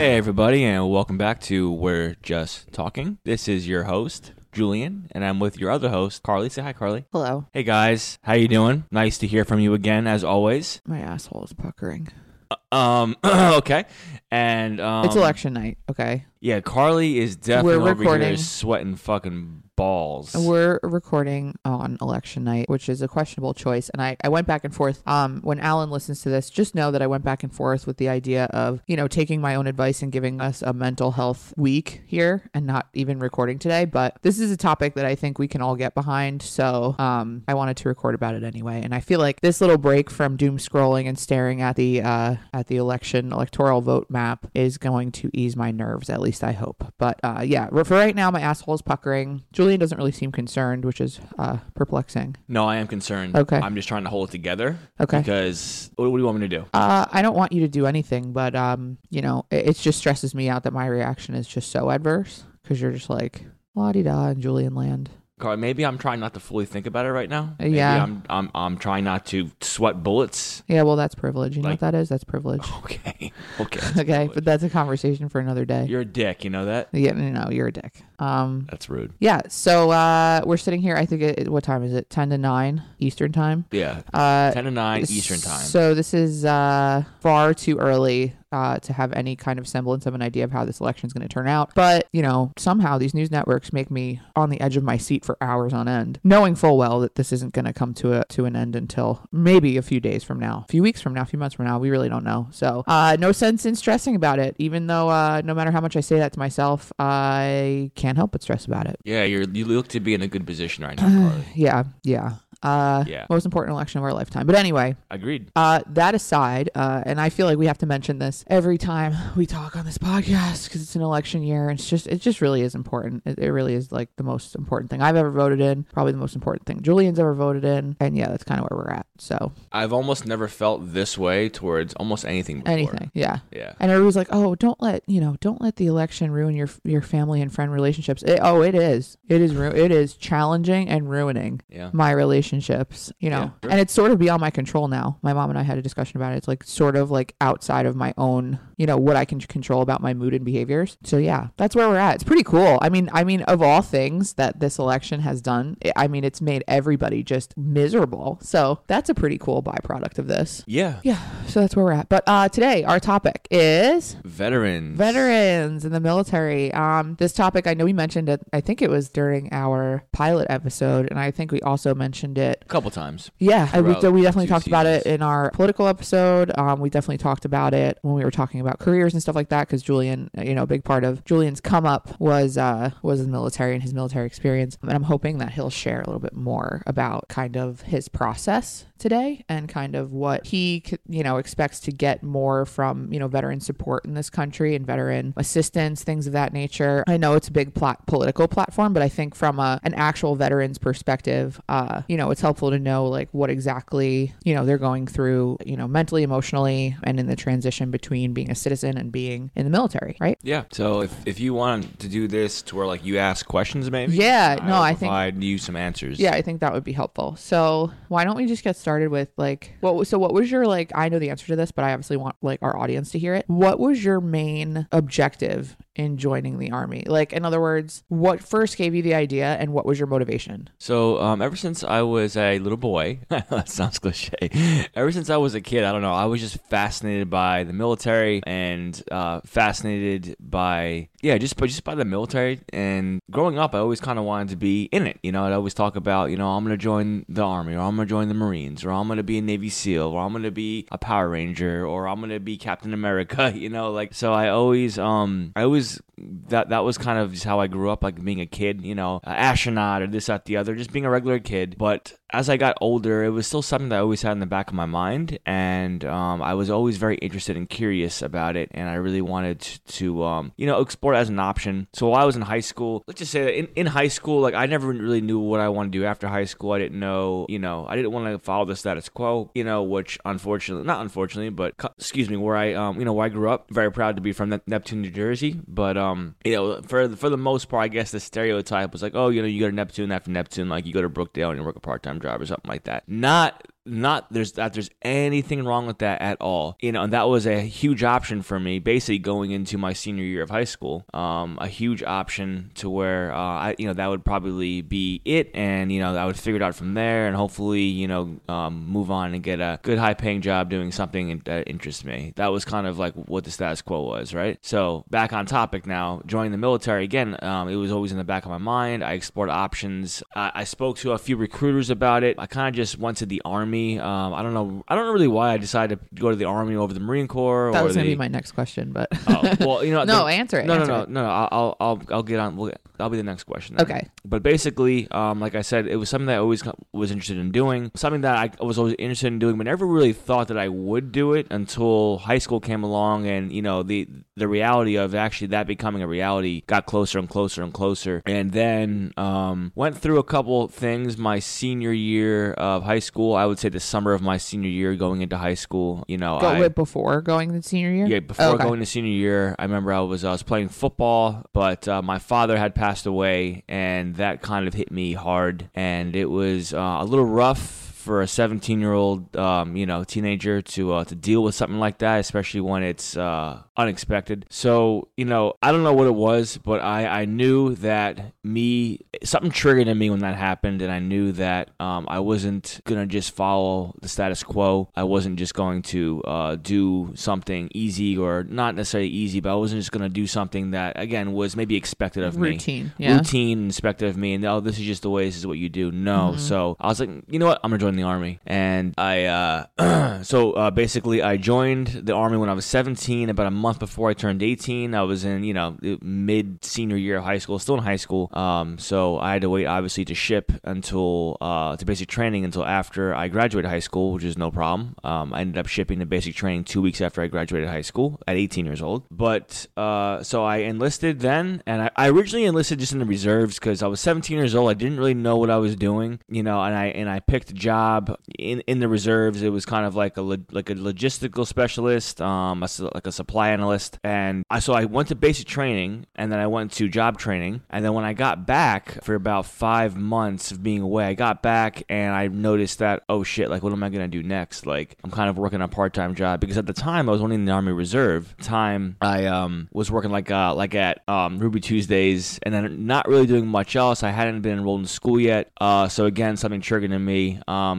Hey, everybody, and welcome back to We're Just Talking. This is your host, Julian, and I'm with your other host, Carly. Say hi, Carly. Hello. Hey, guys. How you doing? Nice to hear from you again, as always. My asshole is puckering. Uh, Um, okay. And um, it's election night, okay? Yeah, Carly is definitely We're over here sweating fucking balls. We're recording on election night, which is a questionable choice. And I, I went back and forth. Um, when Alan listens to this, just know that I went back and forth with the idea of, you know, taking my own advice and giving us a mental health week here and not even recording today. But this is a topic that I think we can all get behind. So um, I wanted to record about it anyway. And I feel like this little break from doom scrolling and staring at the uh, at the election electoral vote map is going to ease my nerves. At least I hope. But uh, yeah, for right now, my asshole is puckering. Julian doesn't really seem concerned, which is uh, perplexing. no, I am concerned. Okay. I'm just trying to hold it together. Okay. Because what, what do you want me to do? Uh, I don't want you to do anything, but um, you know, it, it just stresses me out that my reaction is just so adverse because you're just like la di da in Julian land. Carly, maybe I'm trying not to fully think about it right now. Uh, Maybe yeah. I'm, I'm, I'm trying not to sweat bullets. Yeah, well, that's privilege. You know Like- what that is? That's privilege. Okay. Okay. okay, but that's a conversation for another day. You're a dick. You know that? yeah, no, no, you're a dick. Um, That's rude. yeah. So uh, we're sitting here. I think it, what time is it? Ten to nine Eastern time. Yeah. Uh, 10 to 9 Eastern time. So this is uh, far too early uh, to have any kind of semblance of an idea of how this election is going to turn out. But you know, somehow these news networks make me on the edge of my seat for hours on end, knowing full well that this isn't going to come to a to an end until maybe a few days from now, a few weeks from now, a few months from now. We really don't know. So uh, no sense in stressing about it. Even though uh, no matter how much I say that to myself, I can't help but stress about it. yeah, you're, you look to be in a good position right now. Yeah, yeah. Uh, Yeah. Most important election of our lifetime. But anyway, Agreed. uh, that aside, uh, and I feel like we have to mention this every time we talk on this podcast because it's an election year. And it's just, it just really is important. It, it really is like the most important thing I've ever voted in. Probably the most important thing Julian's ever voted in. And yeah, that's kind of where we're at. So I've almost never felt this way towards almost anything before. anything, yeah. Yeah. And everybody's like, "Oh, don't let you know, don't let the election ruin your your family and friend relationships." It, oh, it is. It is. Ru- it is challenging and ruining Yeah. my relationships. You know, Yeah, sure. and it's sort of beyond my control now. My mom and I had a discussion about it. It's like sort of like outside of my own, you know, what I can control about my mood and behaviors. So yeah, that's where we're at. It's pretty cool. I mean, I mean, of all things that this election has done, I- mean, it's made everybody just miserable. So that's a pretty cool byproduct of this. Yeah. Yeah, so that's where we're at. But uh, today, our topic is Veterans. veterans in the military. Um, this topic, I know we mentioned it. I think it was during our pilot episode, and I think we also mentioned it. A couple times. Yeah, I, we, we definitely talked about it in our political episode. Um, we definitely talked about it when we were talking about careers and stuff like that. Because Julian, you know, a big part of Julian's come up was uh, was the military and his military experience. And I'm hoping that he'll share a little bit more about kind of his process today and kind of what he you know expects to get more from you know veteran support in this country and veteran assistance things of that nature i know it's a big plat- political platform but i think from a, an actual veterans perspective uh you know it's helpful to know like what exactly you know they're going through you know mentally emotionally and in the transition between being a citizen and being in the military right Yeah. So if, if you want to do this to where like you ask questions maybe. Yeah, no, I'll I think- provide you some answers. Yeah, I think that would be helpful. So why don't we just get started with like what? So what was your like? I know the answer to this, but I obviously want like our audience to hear it. What was your main objective in joining the army? Like, in other words, what first gave you the idea, and what was your motivation? So um, ever since I was a little boy, that sounds cliche. Ever since I was a kid, I don't know. I was just fascinated by the military and uh, fascinated by yeah, just by just by the military. And growing up, I always kind of wanted to be in it. You know, I'd always talk about you know I'm gonna join the army, or I'm gonna join the Marines, or I'm gonna be a Navy SEAL, or I'm gonna be a Power Ranger, or I'm gonna be Captain America. You know, like so. I always um I always that that was kind of just how I grew up, like being a kid, you know, uh, astronaut or this, that, the other, just being a regular kid. But as I got older, it was still something that I always had in the back of my mind, and um, I was always very interested and curious about it, and I really wanted to, to um, you know, explore as an option. So while I was in high school, let's just say that in, in high school, like I never really knew what I wanted to do after high school. I didn't know, you know, I didn't want to follow the status quo, you know, which unfortunately, not unfortunately, but excuse me, where I, um, you know, where I grew up, very proud to be from Ne- Neptune, New Jersey, but um, you know, for for the most part, I guess the stereotype was like, oh, you know, you go to Neptune after Neptune, like you go to Brookdale and you work a part time or something like that. Not not there's that there's anything wrong with that at all. You know, and that was a huge option for me, basically going into my senior year of high school. Um, a huge option to where uh, I, you know, that would probably be it, and you know, I would figure it out from there, and hopefully, you know, um, move on and get a good high paying job doing something that interests me. That was kind of like what the status quo was, right? So back on topic now, joining the military again. Um, it was always in the back of my mind. I explored options. I, I spoke to a few recruiters about it. I kind of just went to the army. Me, um, I don't know. I don't know really why I decided to go to the army over the Marine Corps. That or was going to the- be my next question, but Oh, well, you know, no, the- answer it. no, no, answer no, it. no, no. I'll, I'll, I'll, I'll get on. We'll, that'll be the next question. then. Okay. But basically, um, like I said, it was something that I always was interested in doing. Something that I was always interested in doing, but never really thought that I would do it until high school came along, and you know, the the reality of actually that becoming a reality got closer and closer and closer. And then um, went through a couple things my senior year of high school. I would say the summer of my senior year, going into high school. You know, Go I, with before going to senior year? yeah, before Okay. going to senior year, I remember I was I was playing football, but uh, my father had passed away, and that kind of hit me hard, and it was uh, a little rough for a 17 year old um, you know teenager to uh, to deal with something like that especially when it's uh, unexpected. So you know i don't know what it was but i i knew that me something triggered in me when that happened and i knew that um, i wasn't gonna just follow the status quo. I wasn't just going to uh, do something easy or not necessarily easy but i wasn't just gonna do something that again was maybe expected of me. Routine. Yeah. routine expected of me and oh this is just the way this is what you do. No. So i was like you know what? I'm gonna join the army. And i uh so uh, basically i joined the army when i was 17 about a month before i turned 18 i was in you know mid senior year of high school still in high school. Um so i had to wait obviously to ship until uh to basic training until after i graduated high school which is no problem. Um i ended up shipping to basic training two weeks after i graduated high school at 18 years old. But uh so i enlisted then and i, I originally enlisted just in the reserves because i was 17 years old. I didn't really know what i was doing you know and i and i picked a job in in the reserves it was kind of like a like a logistical specialist um a like a supply analyst. And i so i went to basic training and then i went to job training. And then when i got back for about five months of being away i got back and i noticed that oh shit like what am i gonna do next? Like i'm kind of working a part-time job. Because at the time i was only in the army reserve. Time i um was working like uh like at um ruby tuesdays and then not really doing much else. I hadn't been enrolled in school yet. Uh so again something triggered in me. Um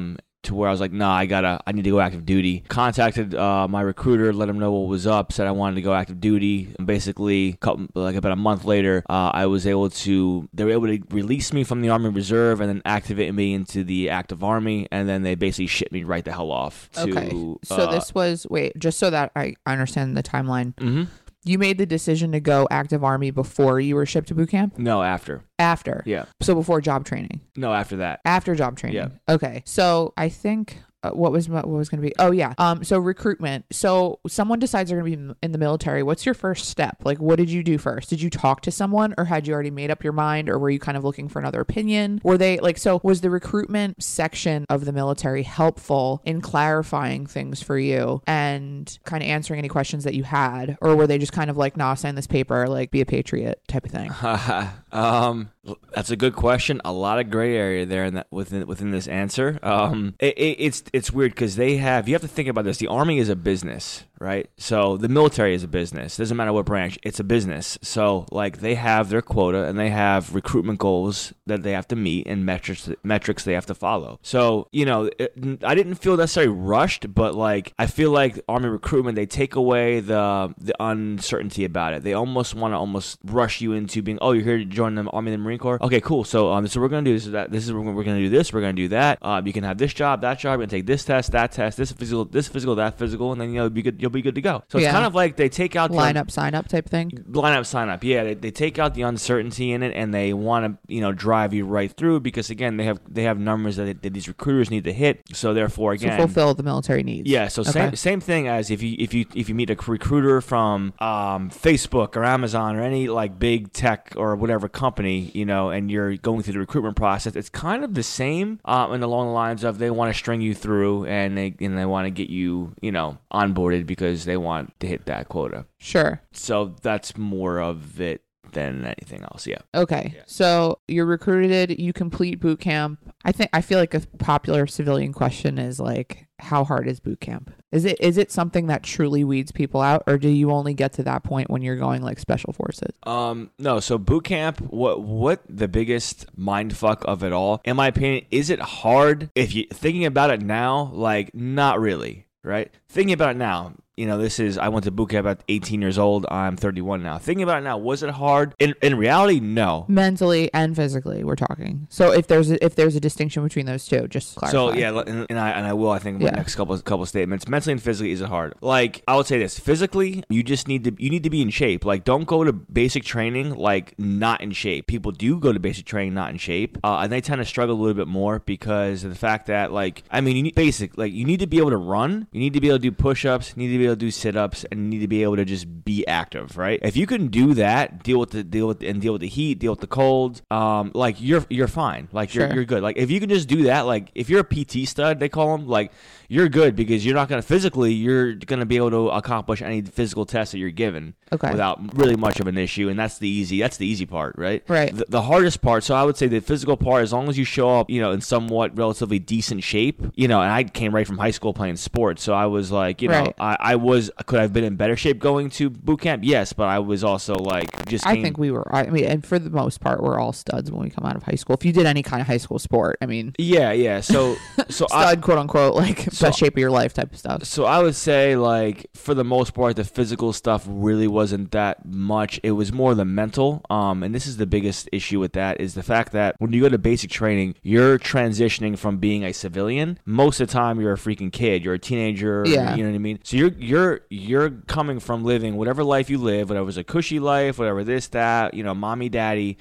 to where I was like, nah, I gotta, I need to go active duty. Contacted uh, my recruiter, let him know what was up, said I wanted to go active duty. And basically, couple, like about a month later, uh, I was able to, they were able to release me from the Army Reserve and then activate me into the active Army. And then they basically shipped me right the hell off. To, Okay. So uh, this was wait, just so that I understand the timeline. mhm. You made the decision to go active army before you were shipped to boot camp? No, after. After. Yeah. So before job training. No, after that. After job training. Yeah. Okay. So I think uh, what was what was going to be? Oh yeah. Um. So recruitment. So someone decides they're going to be in the military. What's your first step? Like, what did you do first? Did you talk to someone, or had you already made up your mind, or were you kind of looking for another opinion? Were they like so? Was the recruitment section of the military helpful in clarifying things for you and kind of answering any questions that you had, or were they just kind of like, nah, sign this paper, like be a patriot type of thing? um, that's a good question. A lot of gray area there in that within within this answer. Um, it, it, it's it's weird because they have you have to think about this. The army is a business, right? So the military is a business. Doesn't matter what branch, it's a business. So like they have their quota and they have recruitment goals that they have to meet and metrics metrics they have to follow. So you know, it, I didn't feel necessarily rushed, but like I feel like army recruitment they take away the the uncertainty about it. They almost want to almost rush you into being, oh, you're here to join the army and the Marine Corps. Okay, cool. So um, what we're gonna do. This is that. This is we're gonna do this. We're gonna do that. Um, you can have this job, that job. You're gonna take this test, that test, this physical, this physical, that physical, and then you know be good. Be good to go. So it's Yeah. kind of like they take out the Line up, sign up type thing. line up sign up yeah they, they take out the uncertainty in it and they want to you know drive you right through because again they have they have numbers that, that these recruiters need to hit so therefore To again fulfill the military needs. yeah, so same same thing as if you if you if you meet a recruiter from um, Facebook or Amazon or any like big tech or whatever company, you know, and you're going through the recruitment process, it's kind of the same, um, and along the lines of they want to string you through and they and they want to get you, you know, onboarded because they want to hit that quota. Sure. So that's more of it than anything else. Yeah. Okay. So you're recruited, you complete boot camp. I think I feel like a popular civilian question is like how hard is boot camp? Is it is it something that truly weeds people out or do you only get to that point when you're going like special forces? Um, no. So boot camp, what what the biggest mind fuck of it all, in my opinion, is it hard? If you thinking about it now, like not really, right? Thinking about it now, you know, this is I went to boot camp at 18 years old. I'm 31 now. Thinking about it now, was it hard? In in reality, no. Mentally and physically, we're talking. So if there's a, if there's a distinction between those two, just clarify. So yeah, and, and I and I will. I think Yeah. next couple couple statements, mentally and physically, is it hard? Like I would say this: physically, you just need to you need to be in shape. Like don't go to basic training like not in shape. People do go to basic training not in shape, uh, and they tend to struggle a little bit more because of the fact that like I mean, you need basic like you need to be able to run, you need to be able to do push ups, you need to be able to do sit ups, and need to be able to just be active, right? If you can do that, deal with the deal with and deal with the heat, deal with the cold, um, like you're you're fine. Like you're Sure. you're good. Like if you can just do that, like if you're a PT stud, they call them, like you're good because you're not gonna physically, you're gonna be able to accomplish any physical test that you're given Okay. without really much of an issue, and that's the easy, that's the easy part, right? Right. The, the hardest part, so I would say the physical part, as long as you show up, you know, in somewhat relatively decent shape, you know, and I came right from high school playing sports, so I was like, you know, Right. I, I was, could I have been in better shape going to boot camp? Yes, but I was also like just. I think we were. I mean, and for the most part, we're all studs when we come out of high school. If you did any kind of high school sport, I mean, Yeah, yeah. So, so I, stud, quote unquote, like So- best shape of your life type of stuff. So I would say, like, for the most part, the physical stuff really wasn't that much. It was more the mental. Um, and this is the biggest issue with that is the fact that when you go to basic training, you're transitioning from being a civilian. Most of the time, you're a freaking kid. You're a teenager. Yeah. You know what I mean? So you're you're you're coming from living whatever life you live, whatever was a cushy life, whatever this that, you know, mommy, daddy.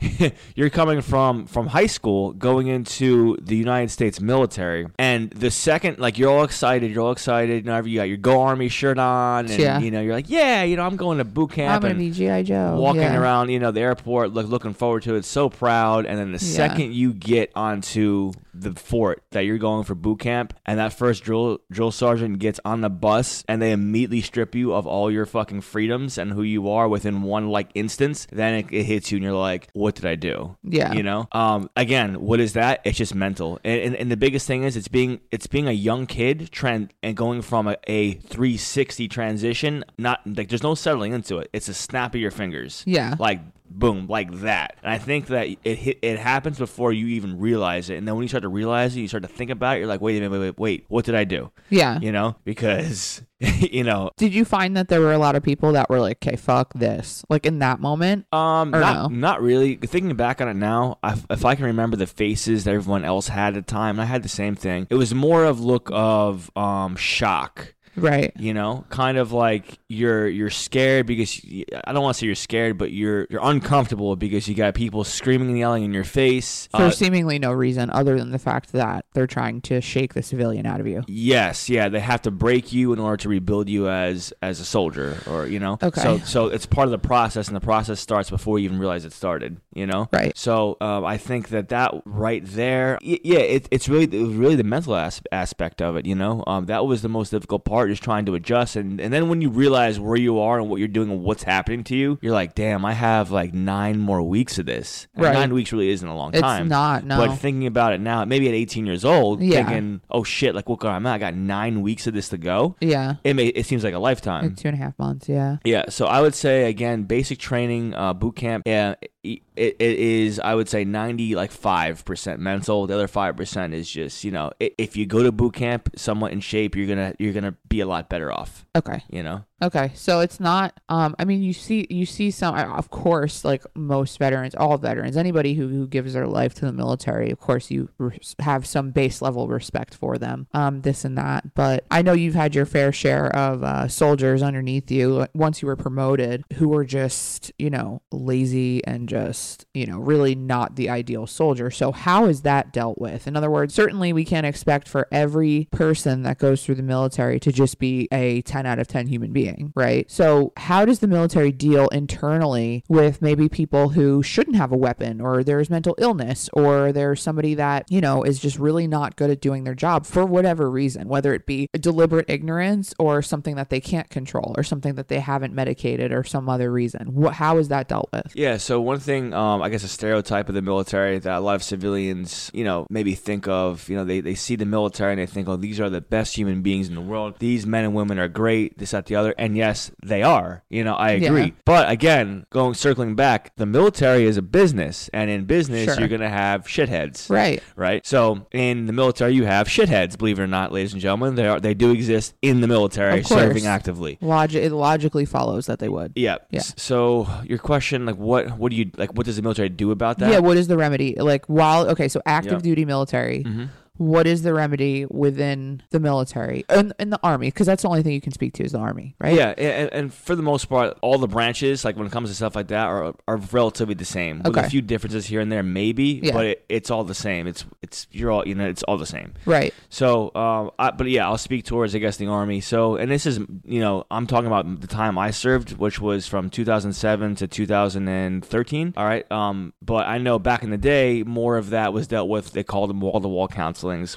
you're coming from from high school going into the United States military, and the second like you're all excited, you're all excited. You know, you got your Go Army shirt on, and Yeah. you know you're like, yeah, you know, I'm going to boot camp. I'm gonna be GI Joe. walking yeah. around, you know, the airport, look, looking forward to it, so proud. And then the Yeah. second you get onto the fort that you're going for boot camp, and that first drill drill sergeant gets on the bus, and they immediately strip you of all your fucking freedoms and who you are within one like instance, then it, it hits you, and you're like, what did I do? Yeah. you know. Um, again, what is that? It's just mental, and, and, and the biggest thing is it's being it's being a young kid trend and going from a, a 360 transition. Not like there's no settling into it. It's a snap of your fingers Yeah. like boom like that. And i think that it hit, it happens before you even realize it. And then when you start to realize it you start to think about it you're like wait a minute wait wait wait what did i do? Yeah. you know? Because you know. Did you find that there were a lot of people that were like, "Okay, fuck this," like in that moment? um not, no? not really. Thinking back on it now I, if i can remember the faces that everyone else had at the time and i had the same thing it was more of look of um shock Right. you know kind of like you're you're scared because I don't want to say you're scared but you're you're uncomfortable because you got people screaming and yelling in your face For Uh, seemingly no reason other than the fact that they're trying to shake the civilian out of you. Yes, yeah, they have to break you in order to rebuild you as as a soldier, or you know. Okay. So so it's part of the process, and the process starts before you even realize it started. You know. Right. So um, I think that that right there, y- yeah, it, it's really it was really the mental as- aspect of it. You know, um, that was the most difficult part, just trying to adjust, and and then when you realize where you are and what you're doing and what's happening to you, you're like, damn, I have like nine more weeks of this. And Right. Nine weeks really isn't a long It's time. It's not, no. But thinking about it now, maybe at 18 years old, Yeah. thinking, oh shit, like what I'm at, I got nine weeks of this to go. Yeah. It may it seems like a lifetime. Like two and a half months. Yeah. Yeah, so I would say again, basic training, uh, boot camp. Yeah, it, it is. I would say ninety, like five percent mental. The other five percent is just you know, if you go to boot camp somewhat in shape, you're gonna you're gonna be a lot better off. Okay. You know. Okay, so it's not. Um, I mean, you see, you see some. Of course, like most veterans, all veterans, anybody who, who gives their life to the military, of course, you res- have some base level respect for them. Um, this and that. But I know you've had your fair share of uh, soldiers underneath you once you were promoted who were just, you know, lazy and just, you know, really not the ideal soldier. So, how is that dealt with? In other words, certainly we can't expect for every person that goes through the military to just be a 10 out of 10 human being, right? So, how does the military deal internally with maybe people who shouldn't have a weapon or there's mental illness or there's somebody that, you know, is just really not good at doing their job for whatever reason, whether it be deliberate ignorance or something that they can't control or something that they haven't medicated or some other reason? What, how is that dealt with? Yeah, so one thing, um, I guess a stereotype of the military that a lot of civilians, you know, maybe think of, you know, they, they see the military and they think, oh, these are the best human beings in the world. These men and women are great, this, that, the other. And yes, they are. You know, I agree. Yeah. But again, going circling back, the military is a business. And in business, Sure. you're going to have shitheads. Right. Right. So in the military, you have shitheads. Believe it or not, ladies and gentlemen, they are they do exist in the military, serving actively. Logic, it logically follows that they would. Yeah. Yeah. So your question, like, what what do you like? What does the military do about that? Yeah, what is the remedy? Like while okay, so active Yeah. duty military. hmm What is the remedy within the military and in the army? Because that's the only thing you can speak to is the army, right? Yeah, and, and for the most part, all the branches, like when it comes to stuff like that, are are relatively the same, with Okay. a few differences here and there, maybe. Yeah. But it, it's all the same. It's it's you're all you know, it's all the same. Right. So, um, I, but yeah, I'll speak towards I guess the army. So, and this is you know, I'm talking about the time I served, which was from 2007 to 2013. All right. Um, but I know back in the day, more of that was dealt with. They called them wall to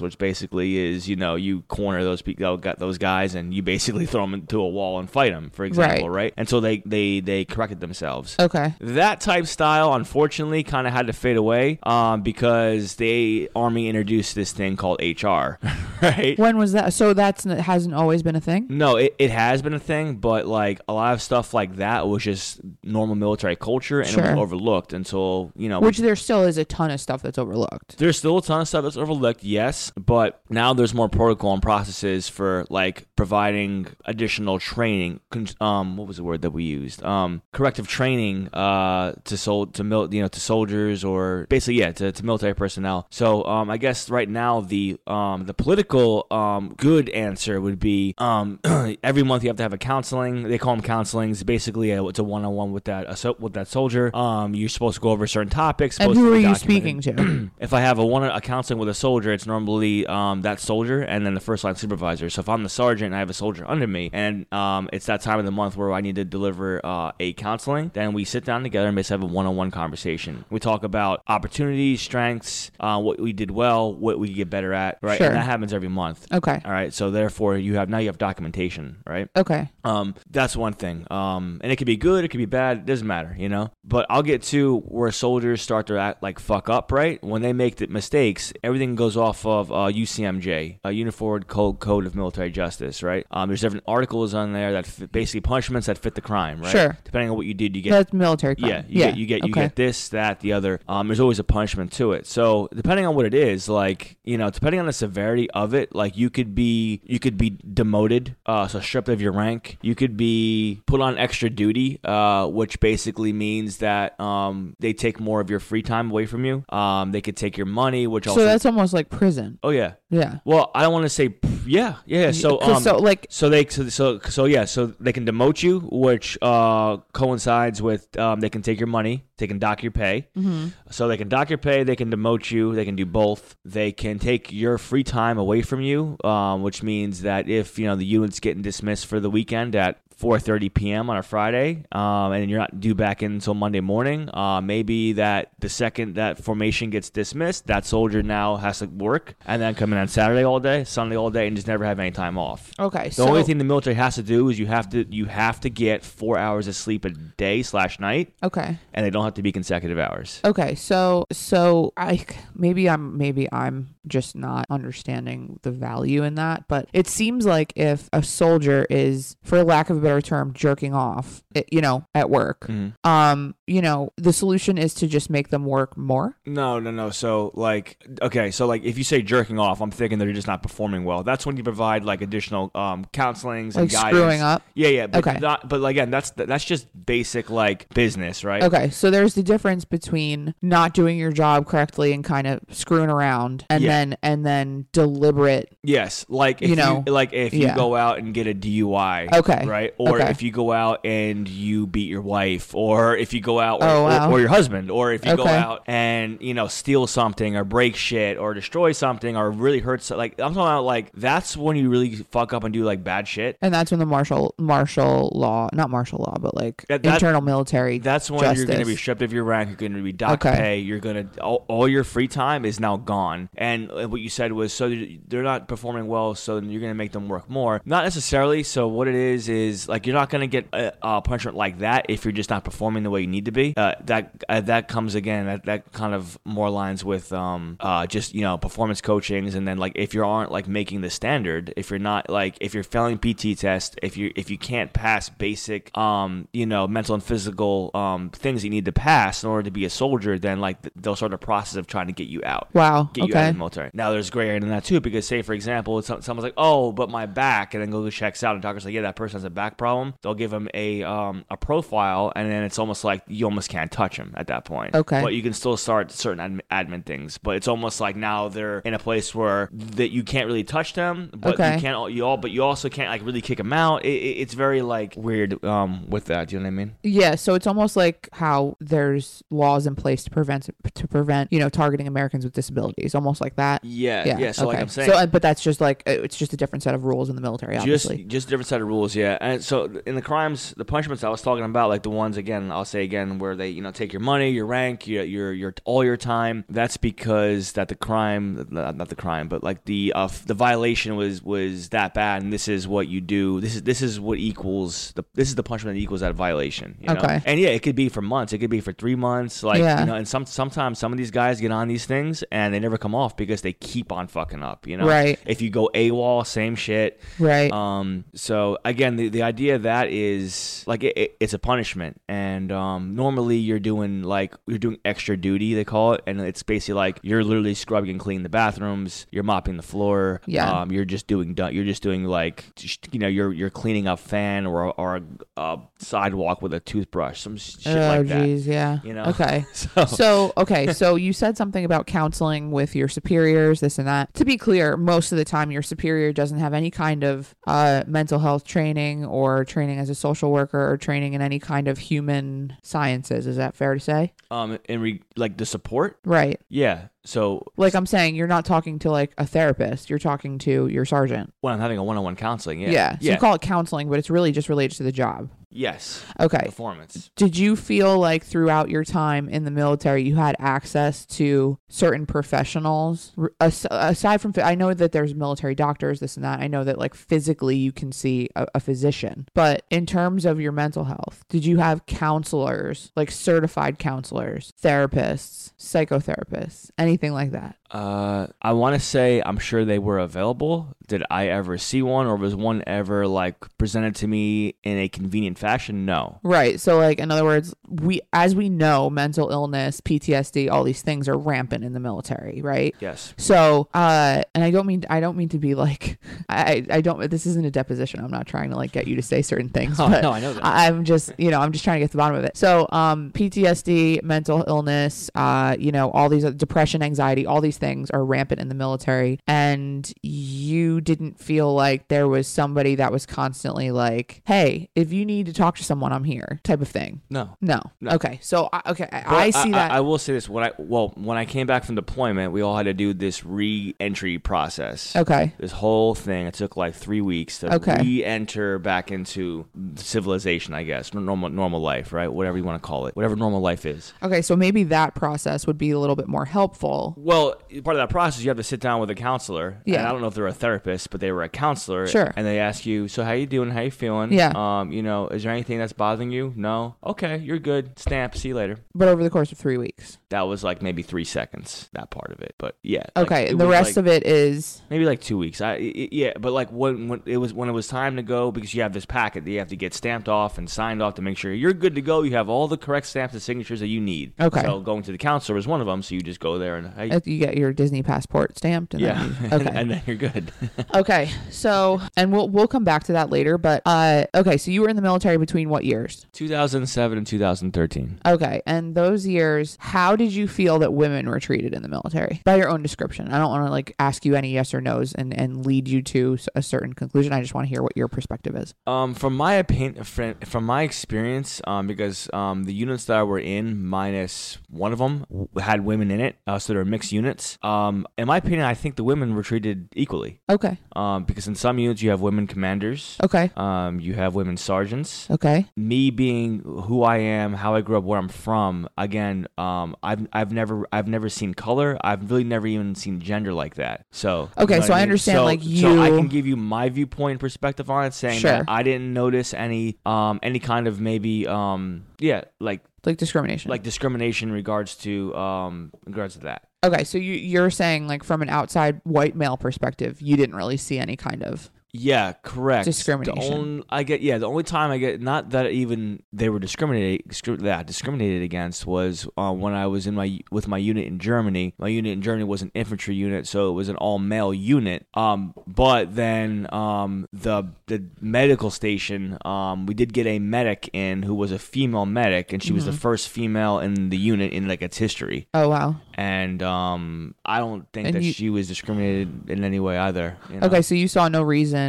which basically is you know you corner those people, got those guys, and you basically throw them into a wall and fight them, for example, right? Until they they they corrected themselves. Okay. That type style, unfortunately, kind of had to fade away um, because the army introduced this thing called HR, right? When was that? So that's hasn't always been a thing. No, it, it has been a thing, but like a lot of stuff like that was just normal military culture and it was overlooked until, you know, Which there still is a ton of stuff that's overlooked. there's still a ton of stuff that's overlooked, yes, but now there's more protocol and processes for like providing additional training. Um, what was the word that we used? Um, corrective training uh, to sol- to mil- you know to soldiers or basically yeah to, to military personnel. So um, I guess right now the um, the political um, good answer would be um, every month you have to have a counseling. They call them counselings. Basically, a, it's a one on one with that uh, so- with that soldier. Um, you're supposed to go over certain topics. And who to are you speaking to? if I have a one a counseling with a soldier, it's normally um, that soldier and then the first line supervisor. So if I'm the sergeant and I have a soldier under me, and um, it's that time of the month where I need to deliver uh, a counseling, then we sit down together and basically have a one-on-one conversation. We talk about opportunities, strengths, uh, what we did well, what we could get better at, right? Sure. And that happens every month. Okay. All right. So therefore, you have now you have documentation, right? Okay. Um, that's one thing. Um, and it could be good, it could be bad, it doesn't matter, you know. But I'll get to where soldiers start to act like fuck up, right? When they make the mistakes, everything goes off of uh, UCMJ, a Uniform Code Code of Military Justice, right? Um, there's different articles on there that fit, basically punishments that fit the crime, right? Sure. Depending on what you did, you get That's military crime. yeah, you get you get you get this, that, the other. Um, there's always a punishment to it. So depending on what it is, like you know, depending on the severity of it, like you could be you could be demoted, uh, so stripped of your rank. You could be put on extra duty, uh, which basically means that um they take more of your free time away from you. Um, they could take your money, which also So that's almost like prison. oh yeah. Yeah. Well, I don't want to say yeah, yeah. So um, so like so they so, so so yeah so they can demote you, which uh, coincides with um, they can take your money, they can dock your pay. mm-hmm. So they can dock your pay, they can demote you, they can do both. They can take your free time away from you, um, which means that if you know the unit's getting dismissed for the weekend at 4:30 p.m. on a Friday, um, and you're not due back in until Monday morning, uh, maybe that the second that formation gets dismissed, that soldier now has to work and then come in on Saturday all day, Sunday all day, and just never have any time off. okay. The so only thing the military has to do is you have to you have to get four hours of sleep a day slash night, okay. and they don't have to be consecutive hours. Okay, so so I maybe I'm maybe I'm just not understanding the value in that, but it seems like if a soldier is, for lack of a better term, jerking off, it, you know, at work, Mhm. um, you know, the solution is to just make them work more. No, no, no. So like, okay, so like if you say jerking off, I'm thinking they're just not performing well. That's when you provide like additional um counselings and Like guidance. screwing up. Yeah, yeah. But Okay. Not, but again, that's that's just basic like business, right? Okay, so there's the difference between not doing your job correctly and kind of screwing around, and Yes. then and then deliberate. Yes, like if You know, like if you yeah. go out and get a DUI, Okay, right? Or okay. if you go out and you beat your wife, or if you go out, or, Oh, wow. or, or your husband, or if you go out and you know steal something or break shit or destroy something or really hurt, so, like I'm talking about, like that's when you really fuck up and do like bad shit. And that's when the martial martial law, not martial law, but like That- that- internal military. That's when you're going to be Justice. stripped of your rank. You're going to be docked Okay. pay. You're going to all, all your free time is now gone. And uh, what you said was so they're not performing well, so you're going to make them work more. Not necessarily. So what it is is like you're not going to get a, a punishment like that if you're just not performing the way you need to be. Uh, that uh, that comes again. That, that kind of more lines with um uh just you know performance coachings, and then like if you aren't like making the standard, if you're not like if you're failing PT test, if you if you can't pass basic um you know mental and physical um things you need to pass in order to be a soldier, then like th- they'll start a process of trying to get you out wow. get you out Okay. of the military. Now there's gray area in that too, because say for example, some, someone's like, "Oh, but my back," and then go checks out, and doctor's like, "Yeah, that person has a back problem." They'll give them a um a profile, and then it's almost like you almost can't touch them at that point. Okay. but you can still start certain admin, admin things, but it's almost like now they're in a place where that you can't really touch them, but Okay. you can't you all, but you also can't like really kick them out. It, it, it's very like weird um with that. Do you know what I mean? Yeah, so it's almost like how there's laws in place to prevent to prevent you know targeting Americans with disabilities, almost like that. Yeah, Yeah. yeah. So like okay. I'm saying, So, but that's just like uh, it's just a different set of rules in the military, obviously. Just just different set of rules, yeah. And so in the crimes, the punishments I was talking about, like the ones again, I'll say again, where they you know take your money, your rank, your your your all your time. That's because that the crime, not not the crime, but like the uh, the violation was was that bad, and this is what you do. This is this is what equals the this is the punishment that equals that violation. You know? Okay. And yeah, it could be for months. It could be for three months. Like Yeah. you know, and some sometimes some of these guys get on these things and they never come off because they keep on fucking up. You know. Right. If you go AWOL, same shit. right. Um, so again, the, the idea of that is like it, it, it's a punishment, and um, normally you're doing like you're doing extra duty, they call it, and it's basically like you're literally scrubbing and cleaning the bathrooms, you're mopping the floor, Yeah. um, you're just doing you're just doing like you know you're you're cleaning up fan or or a, a sidewalk with a toothbrush, some shit oh, like that. geez, yeah. you know? Okay. So, So, okay, so you said something about counseling with your superiors, this and that. To be clear, most of the time your superior doesn't have any kind of uh, mental health training or training as a social worker or training in any kind of human sciences. Is that fair to say? um, in re- like the support, Right. yeah. So Like I'm saying, you're not talking to like a therapist. You're talking to your sergeant. when I'm having a one-on-one counseling, yeah, Yeah. So yeah, you call it counseling, but it's really just related to the job. Yes, Okay. performance. Did you feel like throughout your time in the military you had access to certain professionals as- aside from I know that there's military doctors this and that I know that like physically you can see a, a physician but in terms of your mental health did you have counselors like certified counselors therapists psychotherapists anything like that Uh, I want to say I'm sure they were available. Did I ever see one, or was one ever like presented to me in a convenient fashion? No. Right. So like in other words, we as we know, mental illness, PTSD, all these things are rampant in the military, right? Yes. So, uh, and I don't mean I don't mean to be like I I don't. This isn't a deposition. I'm not trying to like get you to say certain things. Oh, but no, I know that. I, I'm just you know I'm just trying to get to the bottom of it. So, um, PTSD, mental illness, uh, you know, all these depression, anxiety, all these things are rampant in the military, and you didn't feel like there was somebody that was constantly like, hey, if you need to talk to someone, I'm here, type of thing. No. No. No. Okay. So I okay, I, I see that. I, will say this: when I well, when I came back from deployment, we all had to do this re-entry process. okay. This whole thing it took like three weeks to Okay. re-enter back into civilization, I guess, normal normal life, right? Whatever you want to call it, whatever normal life is. Okay. So maybe that process would be a little bit more helpful. Well, part of that process, you have to sit down with a counselor. Yeah. And I don't know if they're a therapist, but they were a counselor. Sure. And they ask you, so how you doing? How you feeling? Yeah. Um, you know, is there anything that's bothering you? No. Okay, you're good. Stamp. See you later. But over the course of three weeks. That was like maybe three seconds. That part of it, but yeah. like, Okay. it the was, rest like, of it is maybe like two weeks. I i yeah, but like when when it was when it was time to go because you have this packet that you have to get stamped off and signed off to make sure you're good to go. You have all the correct stamps and signatures that you need. Okay. So going to the counselor is one of them. So you just go there and hey, uh, you get your Disney passport stamped. And yeah, Then you, okay. and then you're good. okay. So, and we'll we'll come back to that later. But uh, okay. So you were in the military military between what years? 2007 and 2013. Okay, and those years, how did you feel that women were treated in the military? By your own description. I don't want to like ask you any yes or no's and, and lead you to a certain conclusion. I just want to hear what your perspective is. Um, from my opinion, from, my experience, um, because um, the units that I were in, minus one of them, had women in it, uh, so they're mixed units. Um, in my opinion, I think the women were treated equally. Okay. Um, because in some units you have women commanders, Okay. um, you have women sergeants. Okay. Me being who I am, how I grew up, where I'm from, again, um, I've I've never I've never seen color. I've really never even seen gender like that. So Okay, you know so I mean? understand, So- like, so I can give you my viewpoint and perspective on it, saying Sure. that I didn't notice any um any kind of maybe um yeah like Like discrimination. like discrimination in regards to um in regards to that. okay, so you you're saying like from an outside white male perspective, you didn't really see any kind of Yeah, correct. Discrimination. The only, I get yeah. The only time I get not that even they were discriminated discri- yeah, discriminated against was uh, when I was in my with my unit in Germany. My unit in Germany was an infantry unit, so it was an all male unit. Um, but then um the the medical station um we did get a medic in who was a female medic, and she was the Mm-hmm. first female in the unit in like its history. Oh wow. And um I don't think And that you- she was discriminated in any way either. you know? Okay, so you saw no reason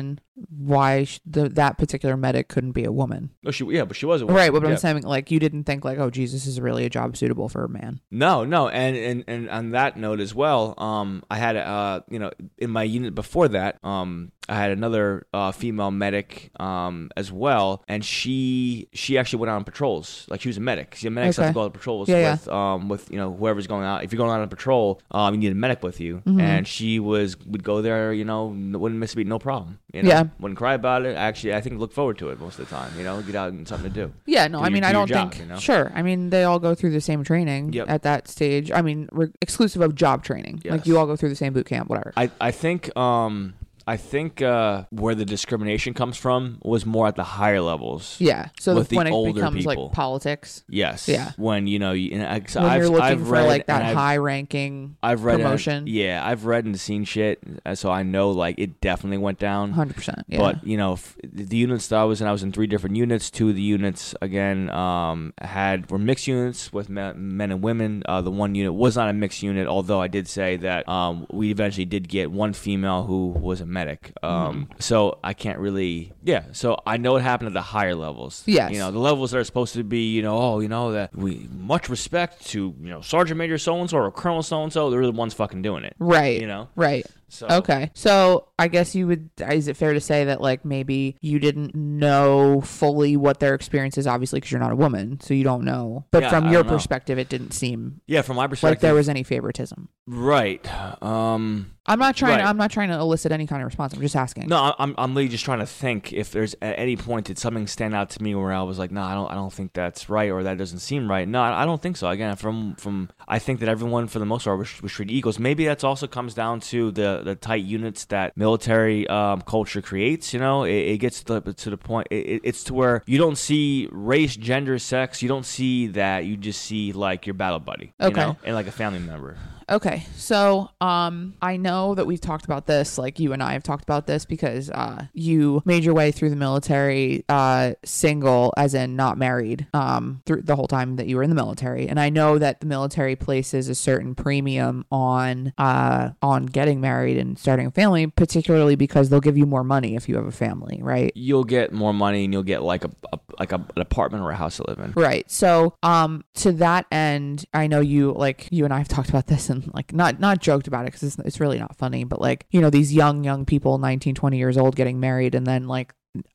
why sh- the, that particular medic couldn't be a woman. Oh, she yeah, but she was a woman. Right, but yeah. I'm saying like you didn't think like, oh Jesus is really a job suitable for a man. No, no, and, and and on that note as well, um, I had uh, you know, in my unit before that, um, I had another uh, female medic, um, as well, and she she actually went out on patrols. Like she was a medic. See, medics have to go on patrols Yeah, yeah. with um with you know whoever's going out. If you're going out on patrol, um, you need a medic with you, Mhm. and she was would go there, you know, wouldn't miss a beat, no problem. You know? Yeah. wouldn't cry about it. Actually, I think look forward to it most of the time. You know, get out and something to do. Yeah, no, Do I your- mean do I your don't job, think you know? sure. I mean they all go through the same training Yep. at that stage. I mean re- exclusive of job training. Like you all go through the same boot camp, whatever. I, I think um I think uh, where the discrimination comes from was more at the higher levels. yeah. So with the when it older becomes people. like politics, Yes. Yeah. When you know, you, and 'cause when I've, you're looking I've for read like that high ranking I've read and- promotion. yeah, I've read and seen shit, uh, so I know like it definitely went down. hundred percent. Yeah. But you know, f- the units that I was in, I was in three different units. Two of the units, again, um, had were mixed units with men, men and women. Uh, the one unit was not a mixed unit, although I did say that um, we eventually did get one female who was a medic. Um, So I can't really, yeah. So I know what happened at the higher levels. Yes. You know, the levels that are supposed to be, you know, oh, you know that we much respect to you know Sergeant Major so and so or Colonel so and so. They're the ones fucking doing it. right. You know. Right. So Okay. So I guess you would is it fair to say that like maybe you didn't know fully what their experience is obviously because you're not a woman, so you don't know. But Yeah, from I your perspective it didn't seem Yeah, from my perspective, like there was any favoritism. right. Um. I'm not trying Right. I'm not trying to elicit any kind of response. I'm just asking. No, I'm I'm really just trying to think if there's at any point did something stand out to me where I was like, no, I don't I don't think that's right or that doesn't seem right. No, I I don't think so. Again, from from I think that everyone for the most part was, was treated equals. Maybe that's also comes down to the the tight units that military um, culture creates. You know, it, it gets to the, to the point. It, it- it's to where you don't see race, gender, sex. You don't see that. You just see like your battle buddy. You know? and like a family member. Okay, so um, I know that we've talked about this, like you and I have talked about this because uh, you made your way through the military uh, single, as in not married, um, through the whole time that you were in the military. And I know that the military places a certain premium on uh, on getting married and starting a family, particularly because they'll give you more money if you have a family, right? You'll get more money and you'll get like a, a like a, an apartment or a house to live in. Right. So, um, to that end, I know you like you and I have talked about this and like not not joked about it because it's it's really not funny, but like you know these young young people, 19, 20 years old, getting married and then like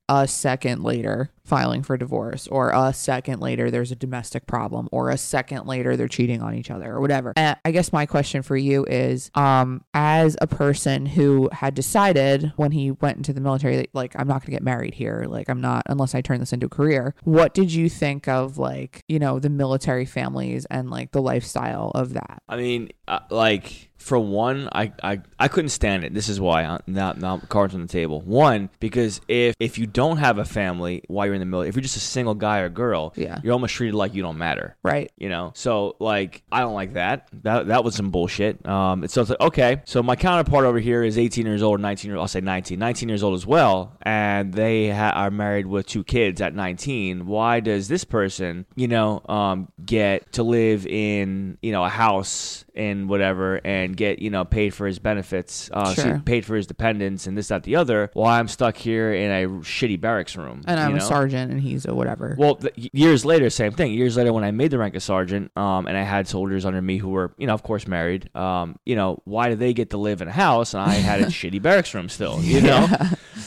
a second later filing for divorce or a second later there's a domestic problem or a second later they're cheating on each other or whatever and i guess my question for you is um as a person who had decided when he went into the military that like i'm not going to get married here like i'm not unless i turn this into a career what did you think of like you know the military families and like the lifestyle of that I mean, uh, like for one, I, I I couldn't stand it. This is why. Uh, now, now cards on the table. One, because if if you don't have a family while you're in in the military, if you're just a single guy or girl, Yeah. you're almost treated like you don't matter. Right. You know, so like I don't like that. That that was some bullshit. Um, it's so it's like okay, so my counterpart over here is 18 years old, 19 years. I'll say 19, 19 years old as well, and they ha- are married with two kids at 19. Why does this person, you know, um, get to live in you know a house and whatever, and get you know paid for his benefits, uh, so paid for his dependents, and this that the other, while I'm stuck here in a shitty barracks room, And I'm you a sergeant and he's a whatever. Well, th- years later, same thing. Years later, when I made the rank of sergeant, um, and I had soldiers under me who were, you know, of course, married. Um, you know, why do they get to live in a house and I had a shitty barracks room still? You know,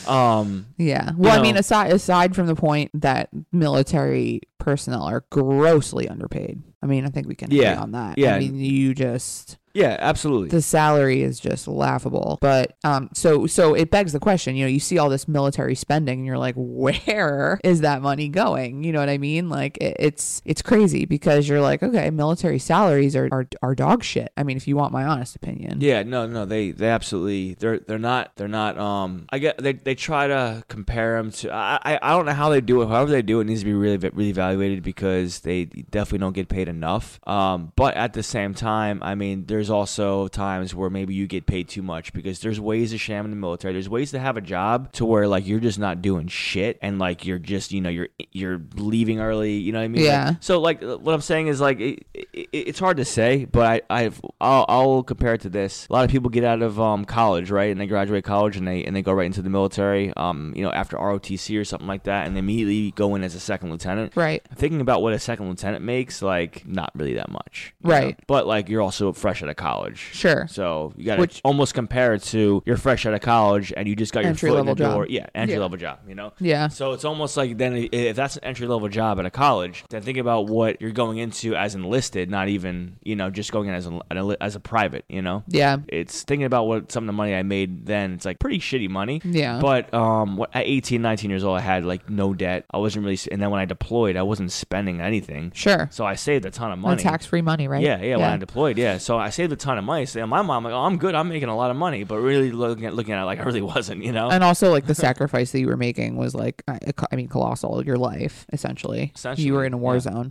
um, Yeah. Well, I mean, aside aside from the point that military personnel are grossly underpaid. I mean, I think we can agree Yeah. on that. Yeah. I mean, you just yeah, absolutely. the salary is just laughable. But um, so so it begs the question. You know, you see all this military spending, and you're like, where is that money going? You know what I mean? Like it, it's it's crazy because you're like, okay, military salaries are, are are dog shit. I mean, if you want my honest opinion. Yeah, no, no, they they absolutely they're they're not they're not um I get they they try to compare them to I I, don't know how they do it. However they do it needs to be really really evaluated because they definitely don't get paid enough. Um, but at the same time, I mean, there's also times where maybe you get paid too much because there's ways to sham in the military. There's ways to have a job to where like you're just not doing shit and like you're just you know you're you're leaving early. You know what I mean? Like, Yeah. so like what I'm saying is like it, it, it's hard to say, but I I've, I'll I'll compare it to this. A lot of people get out of um college, right, and they graduate college and they and they go right into the military. Um, you know, after ROTC or something like that, and they immediately go in as a second lieutenant. Right. Thinking about what a second lieutenant makes, like not really that much, you know? Right. But like you're also fresh out of college, Sure. so you got to almost compare it to you're fresh out of college and you just got your Entry foot in the level job. Yeah, entry Yeah. level job. You know. Yeah. So it's almost like then if that's an entry level job at a college, then think about what you're going into as enlisted, not even you know just going in as a as a private. You know, Yeah. it's thinking about what some of the money I made then. It's like pretty shitty money. Yeah. But um, what- at 18, 19 years old, I had like no debt. I wasn't really, and then when I deployed, I wasn't spending anything. Sure. So I saved a ton of money. Tax free money, right? Yeah, yeah, when I deployed, yeah. So I saved a ton of money. So in my mom, like, oh, I'm good. I'm making a lot of money. But really looking at looking at it, like I really wasn't. You know. and also like the sacrifice that you were making was like I, I mean colossal your life essentially Essentially, you were in a war yeah. zone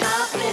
Stop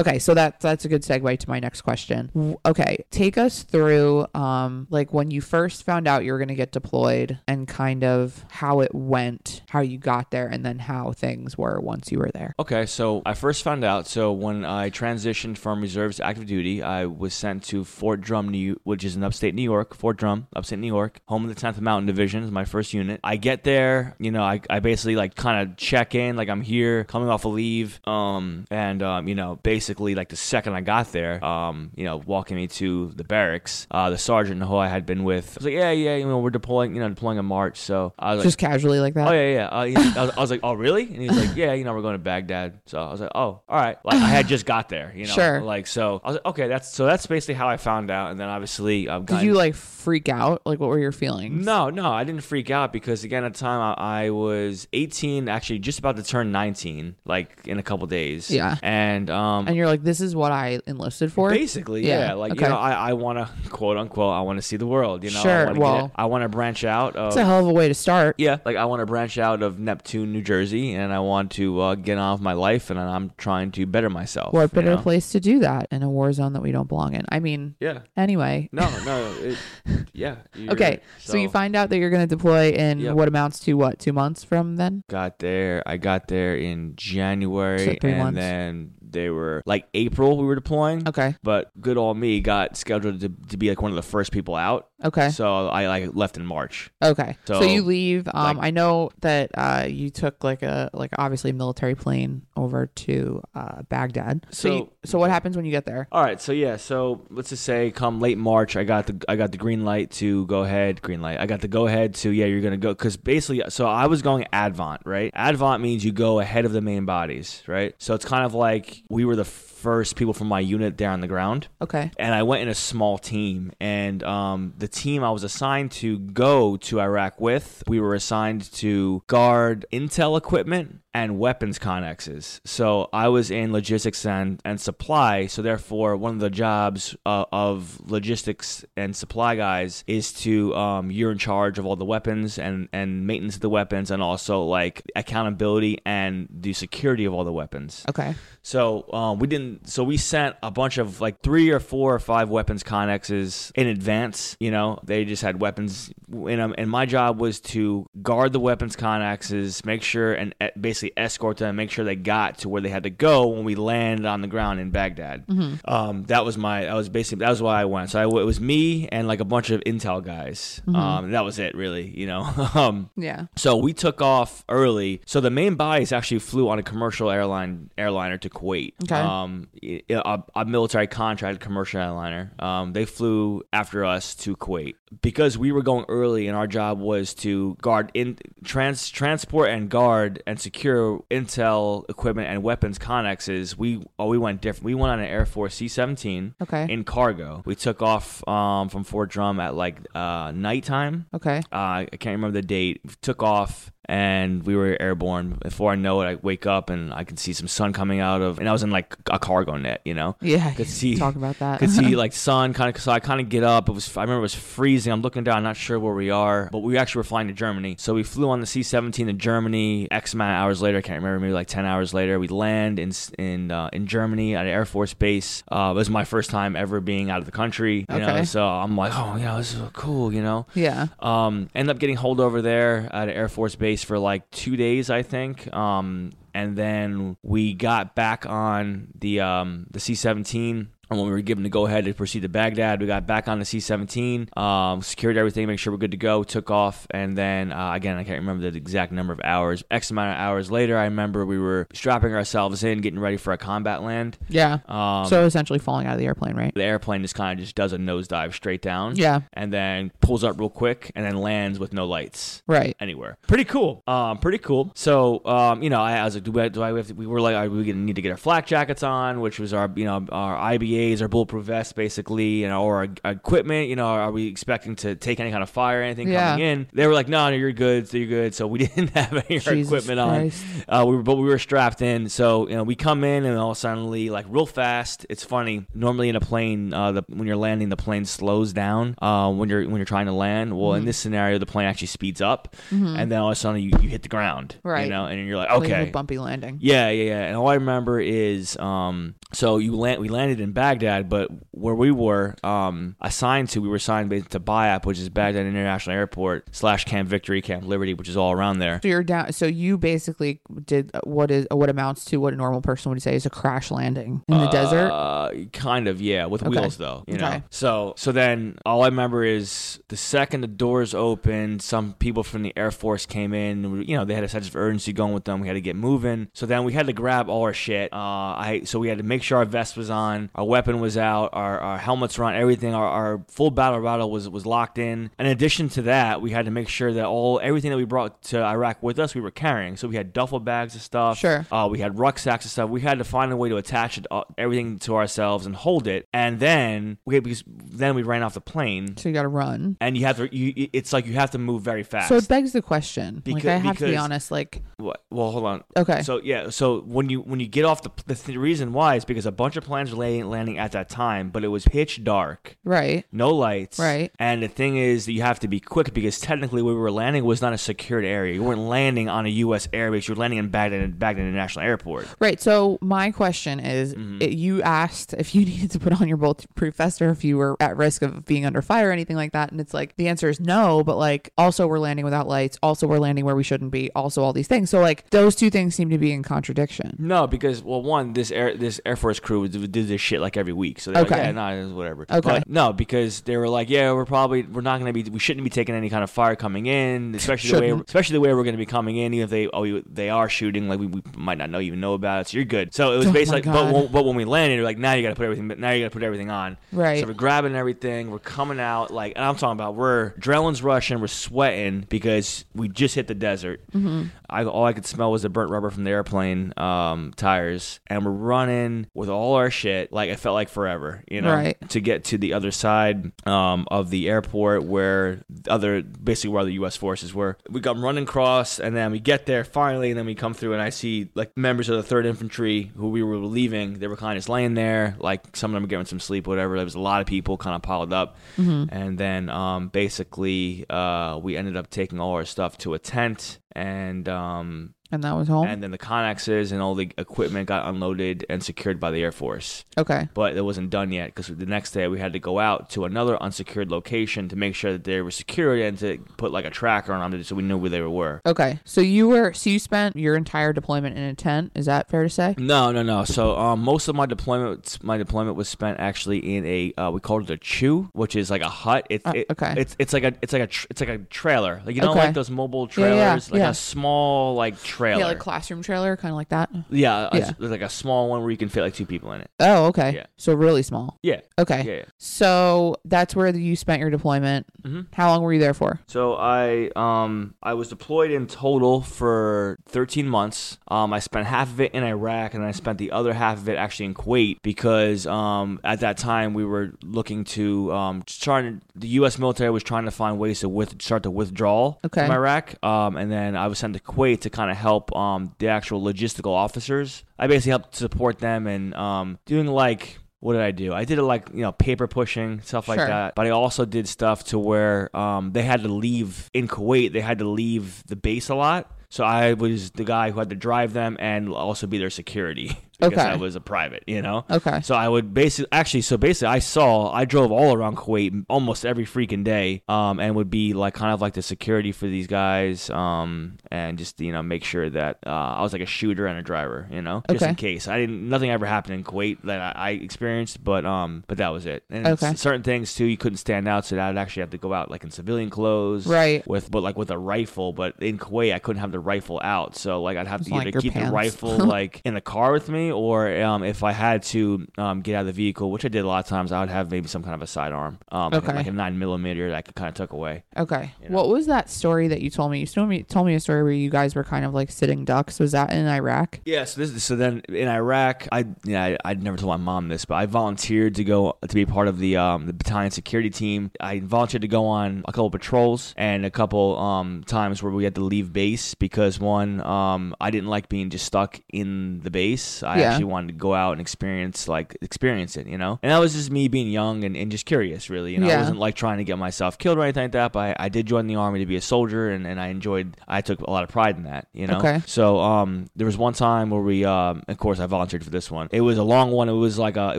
okay so that that's a good segue to my next question okay take us through um like when you first found out you were going to get deployed and kind of how it went how you got there and then how things were once you were there Okay, so I first found out. So when I transitioned from reserves to active duty, I was sent to Fort Drum, New, which is in upstate New York. Fort Drum, upstate New York, home of the 10th Mountain Division, is my first unit. I get there, you know, I, I basically like kind of check in, like I'm here, coming off a leave, um, and um, you know, basically like the second I got there, um, you know, walking me to the barracks, uh, the sergeant who I had been with was like, yeah, yeah, you know, we're deploying, you know, deploying in March. So I was like, just casually like that Oh yeah, yeah. Uh, I, was, I was like, oh really? And he's like, yeah, you know, we're going to Baghdad. So I was like, oh, all right. Like I had just got there, you know. Sure. Like so, I was like, okay, that's so that's basically how I found out. And then obviously, I've did gotten, you like freak out like what were your feelings No, no, I didn't freak out because again, at the time I, I was 18, actually just about to turn 19, like in a couple days. Yeah. And um, and you're like this is what i enlisted for Basically, Yeah, yeah. Like okay. you know, I, I want to quote unquote, I want to see the world. You know, Sure, I wanna get- well- I want to branch out. Of, it's a hell of a way to start yeah, like I want to branch out of Neptune, New Jersey, and I want to uh, get on with my life, and I'm trying to better myself. what better know? place to do that in a war zone that we don't belong in i mean Yeah. anyway No, no. It, yeah. Okay, right. so, you find out that you're going to deploy in Yep. what amounts to what two months from then? got there. I got there in January, So and months. then they were like April we were deploying. Okay. But good old me got scheduled to, to be like one of the first people out. Okay. So I like left in March. Okay. So, So, you leave. Um, like- I know that uh, you took like a like obviously a military plane over to uh, Baghdad. So So- you, so what happens when you get there? All right, so yeah, so let's just say come late March, I got the I got the green light to go ahead. Green light. I got the go ahead to yeah, you're gonna go because basically, so I was going ADVON, right? ADVON means you go ahead of the main bodies, right? So it's kind of like we were the first people from my unit there on the ground. Okay. and I went in a small team. And um, the team I was assigned to go to Iraq with, we were assigned to guard intel equipment and weapons connexes. So I was in logistics and, and supply. So therefore, one of the jobs uh, of logistics and supply guys is to um, you're in charge of all the weapons and and maintenance of the weapons, and also like accountability and the security of all the weapons. Okay. So um, we didn't. So we sent a bunch of like three or four or five weapons connexes in advance. You know, they just had weapons, and, um, and my job was to guard the weapons connexes, make sure and uh, basically escort them, make sure they got to where they had to go when we landed on the ground in Baghdad. Um, that was my. That was basically that was why I went. So I, it was me and like a bunch of intel guys. Um, that was it, really. You know. um, Yeah. so we took off early. So the main bodies actually flew on a commercial airline airliner to Kuwait. Okay. Um, i- a, a military contracted commercial airliner. Um, they flew after us to Kuwait because we were going early, and our job was to guard in trans transport and guard and secure intel equipment and weapons connexes. We oh we went different. We went on an Air Force C-17 Okay. in cargo. We took off um, from Fort Drum at like uh, nighttime. Okay. Uh, I can't remember the date. Took off and we were airborne. Before I know it, I wake up and I can see some sun coming out of, and I was in like a cargo net, you know. Yeah. Could see- Talk about that. Could see like sun kind of, so I kind of get up. It was, I remember it was freezing. I'm looking down, I'm not sure where we are, but we actually were flying to Germany. So we flew on the C-17 to Germany. X amount of hours later, I can't remember, maybe like 10 hours later, we land in in uh, in Germany at an Air Force base. Uh, it was my first time ever being out of the country, you know. Okay. So I'm like, oh yeah, this is cool, you know. yeah. Um, ended up getting holed over there at an Air Force base for like two days, I think. Um, and then we got back on the um, the C-17. And when we were given the go ahead to proceed to Baghdad, we got back on the C 17, um, secured everything, make sure we're good to go, took off. And then, uh, again, I can't remember the exact number of hours. X amount of hours later, I remember we were strapping ourselves in, getting ready for a combat land. Yeah. Um, so essentially falling out of the airplane, right? the airplane just kind of just does a nosedive straight down. Yeah. And then pulls up real quick and then lands with no lights Right. anywhere. Pretty cool. Um, pretty cool. So, um, you know, I, I was like, do I, do I have to, we were like, are we gonna need to get our flak jackets on, which was our, you know, our IBAs, our bulletproof vests, basically, you know, or our equipment. You know, are we expecting to take any kind of fire, or anything Yeah. coming in? They were like, no, no, you're good, so you're good. So we didn't have any of our equipment Christ. on. Uh, we were, but we were strapped in. So you know, we come in and all suddenly, like real fast. It's funny. Normally in a plane, uh, the, when you're landing, the plane slows down. Uh, when you're when you're trying to land. Well, Mm-hmm. in this scenario, the plane actually speeds up, and then all of a sudden you, you hit the ground. Right. You know, and you're like, okay. bumpy landing. Yeah, yeah, yeah. And all I remember is, um, so you land, we landed in Baghdad, but where we were, um, assigned to, we were assigned to BIAP, which is Baghdad International Airport slash Camp Victory, Camp Liberty, which is all around there. So you're down. So you basically did what is what amounts to what a normal person would say is a crash landing in the desert. Uh, kind of, yeah, with Okay. wheels though, you know. Okay. So, so then all I remember is the second the doors opened, some people from the Air Force came in. You know, they had a sense of urgency going with them. We had to get moving. So then we had to grab all our shit. Uh, I so we had to make sure our vest was on, our weapon was out, our, our helmets were on, everything. Our, our full battle rattle was was locked in. In addition to that, we had to make sure that all everything that we brought to Iraq with us, we were carrying. So we had duffel bags of stuff. Sure. Uh, we had rucksacks and stuff. We had to find a way to attach it, uh, everything to ourselves and hold it. And then we because then we ran off the plane. So you got to run. And you have to. You, it's like you have to move very fast. So it begs the question. like Because- I have to be honest. Like What? Well, hold on. Okay. So yeah. So when you when you get off the the th- reason why is because a bunch of planes were landing, landing at that time, but it was pitch dark, Right. no lights. Right. And the thing is, you have to be quick because technically where we were landing was not a secured area. You weren't landing on a U.S. airbase. You were landing in Baghdad, Baghdad International Airport. Right. So my question is, Mm-hmm. it- you asked if you needed to put on your bulletproof vest or if you were at risk of being under fire or anything like that, and it's like the answer is no. But like, also we're landing without lights. Also we're landing where we shouldn't be. Also all these things. So like, those two things seem to be in contradiction. No, because well, one, this air this Air Force crew do this shit like every week, so they're Okay. like, yeah, nah, whatever. Okay. But no, because they were like, yeah, we're probably we're not gonna be we shouldn't be taking any kind of fire coming in, especially the way especially the way we're gonna be coming in, even if they oh we- they are shooting, like we, we might not know even know about it, so you're good. So it was Oh basically, but when, but when we landed, they're like, now you gotta put everything, but now you gotta put everything on. Right. So we're grabbing everything, we're coming out like, and I'm talking about we're adrenaline's rushing, we're sweating because we just hit the desert. Mm-hmm. I, all I could smell was the burnt rubber from the airplane um, tires, and we're running with all our shit. Like it felt like forever, you know, Right. to get to the other side um, of the airport where the other, basically where the U.S. forces were. We come running across, and then we get there finally, and then we come through, and I see like members of the Third Infantry who we were leaving. They were kind of just laying there, like some of them were getting some sleep, whatever. There was a lot of people kind of piled up, and then um, basically uh, we ended up taking all our stuff to a tent. And um, And that was home. and then the connexes and all the equipment got unloaded and secured by the Air Force. okay. But it wasn't done yet because the next day we had to go out to another unsecured location to make sure that they were secured and to put like a tracker on them so we knew where they were. Okay. So you were so you spent your entire deployment in a tent. Is that fair to say? No, no, no. So um, most of my deployment, my deployment was spent actually in a uh, we called it a CHU, which is like a hut. It, Uh, it- okay. It's it's like a it's like a tr- it's like a trailer. Like you know, Okay. like those mobile Yeah, yeah, trailers, like yeah. a small like trailer. Yeah, like classroom trailer, kind of like that. yeah, a- like a small one where you can fit like two people in it. Oh, okay. Yeah. So really small. Yeah. Okay. Yeah, yeah. So that's where you spent your deployment. Mhm. How long were you there for? So I um I was deployed in total for 13 months. Um I spent half of it in Iraq and I spent the other half of it actually in Kuwait because um at that time we were looking to um trying the US military was trying to find ways to with, start the withdrawal Okay. from Iraq. Um and then I was sent to Kuwait to kind of help um the actual logistical officers. I basically helped support them and um doing like what did I do? I did it like you know paper pushing stuff like Sure. that. But I also did stuff to where um, they had to leave in Kuwait. They had to leave the base a lot. So I was the guy who had to drive them and also be their security because Okay. I was a private, you know. Okay. So I would basically, actually, so basically, I saw, I drove all around Kuwait almost every freaking day, um, and would be like kind of like the security for these guys, um, and just you know make sure that uh, I was like a shooter and a driver, you know, just Okay. in case. I didn't, nothing ever happened in Kuwait that I, I experienced, but um, but that was it. And Okay. certain things too, you couldn't stand out, so I'd actually have to go out like in civilian clothes, Right. With but like with a rifle, but in Kuwait I couldn't have the rifle out, so like I'd have to like keep the rifle like in the car with me, or um, if I had to um, get out of the vehicle, which I did a lot of times, I would have maybe some kind of a sidearm, um, like- Okay. like a nine millimeter that I could kind of tuck away. Okay. You know. What was that story that you told me? You told me told me a story where you guys were kind of like sitting ducks. Was that in Iraq? Yeah, so this so then in Iraq, I yeah, I, I'd never told my mom this, but I volunteered to go to be part of the um the battalion security team. I volunteered to go on a couple patrols and a couple um times where we had to leave base because one um I didn't like being just stuck in the base. I Yeah. actually wanted to go out and experience like experience it, you know. And that was just me being young and, and just curious, really. You know, I wasn't like trying to get myself killed or anything like that. But I, I did join the army to be a soldier, and, and I enjoyed. I took a lot of pride in that, you know. Okay. So um, there was one time where we, um, of course, I volunteered for this one. It was a long one. It was like a, it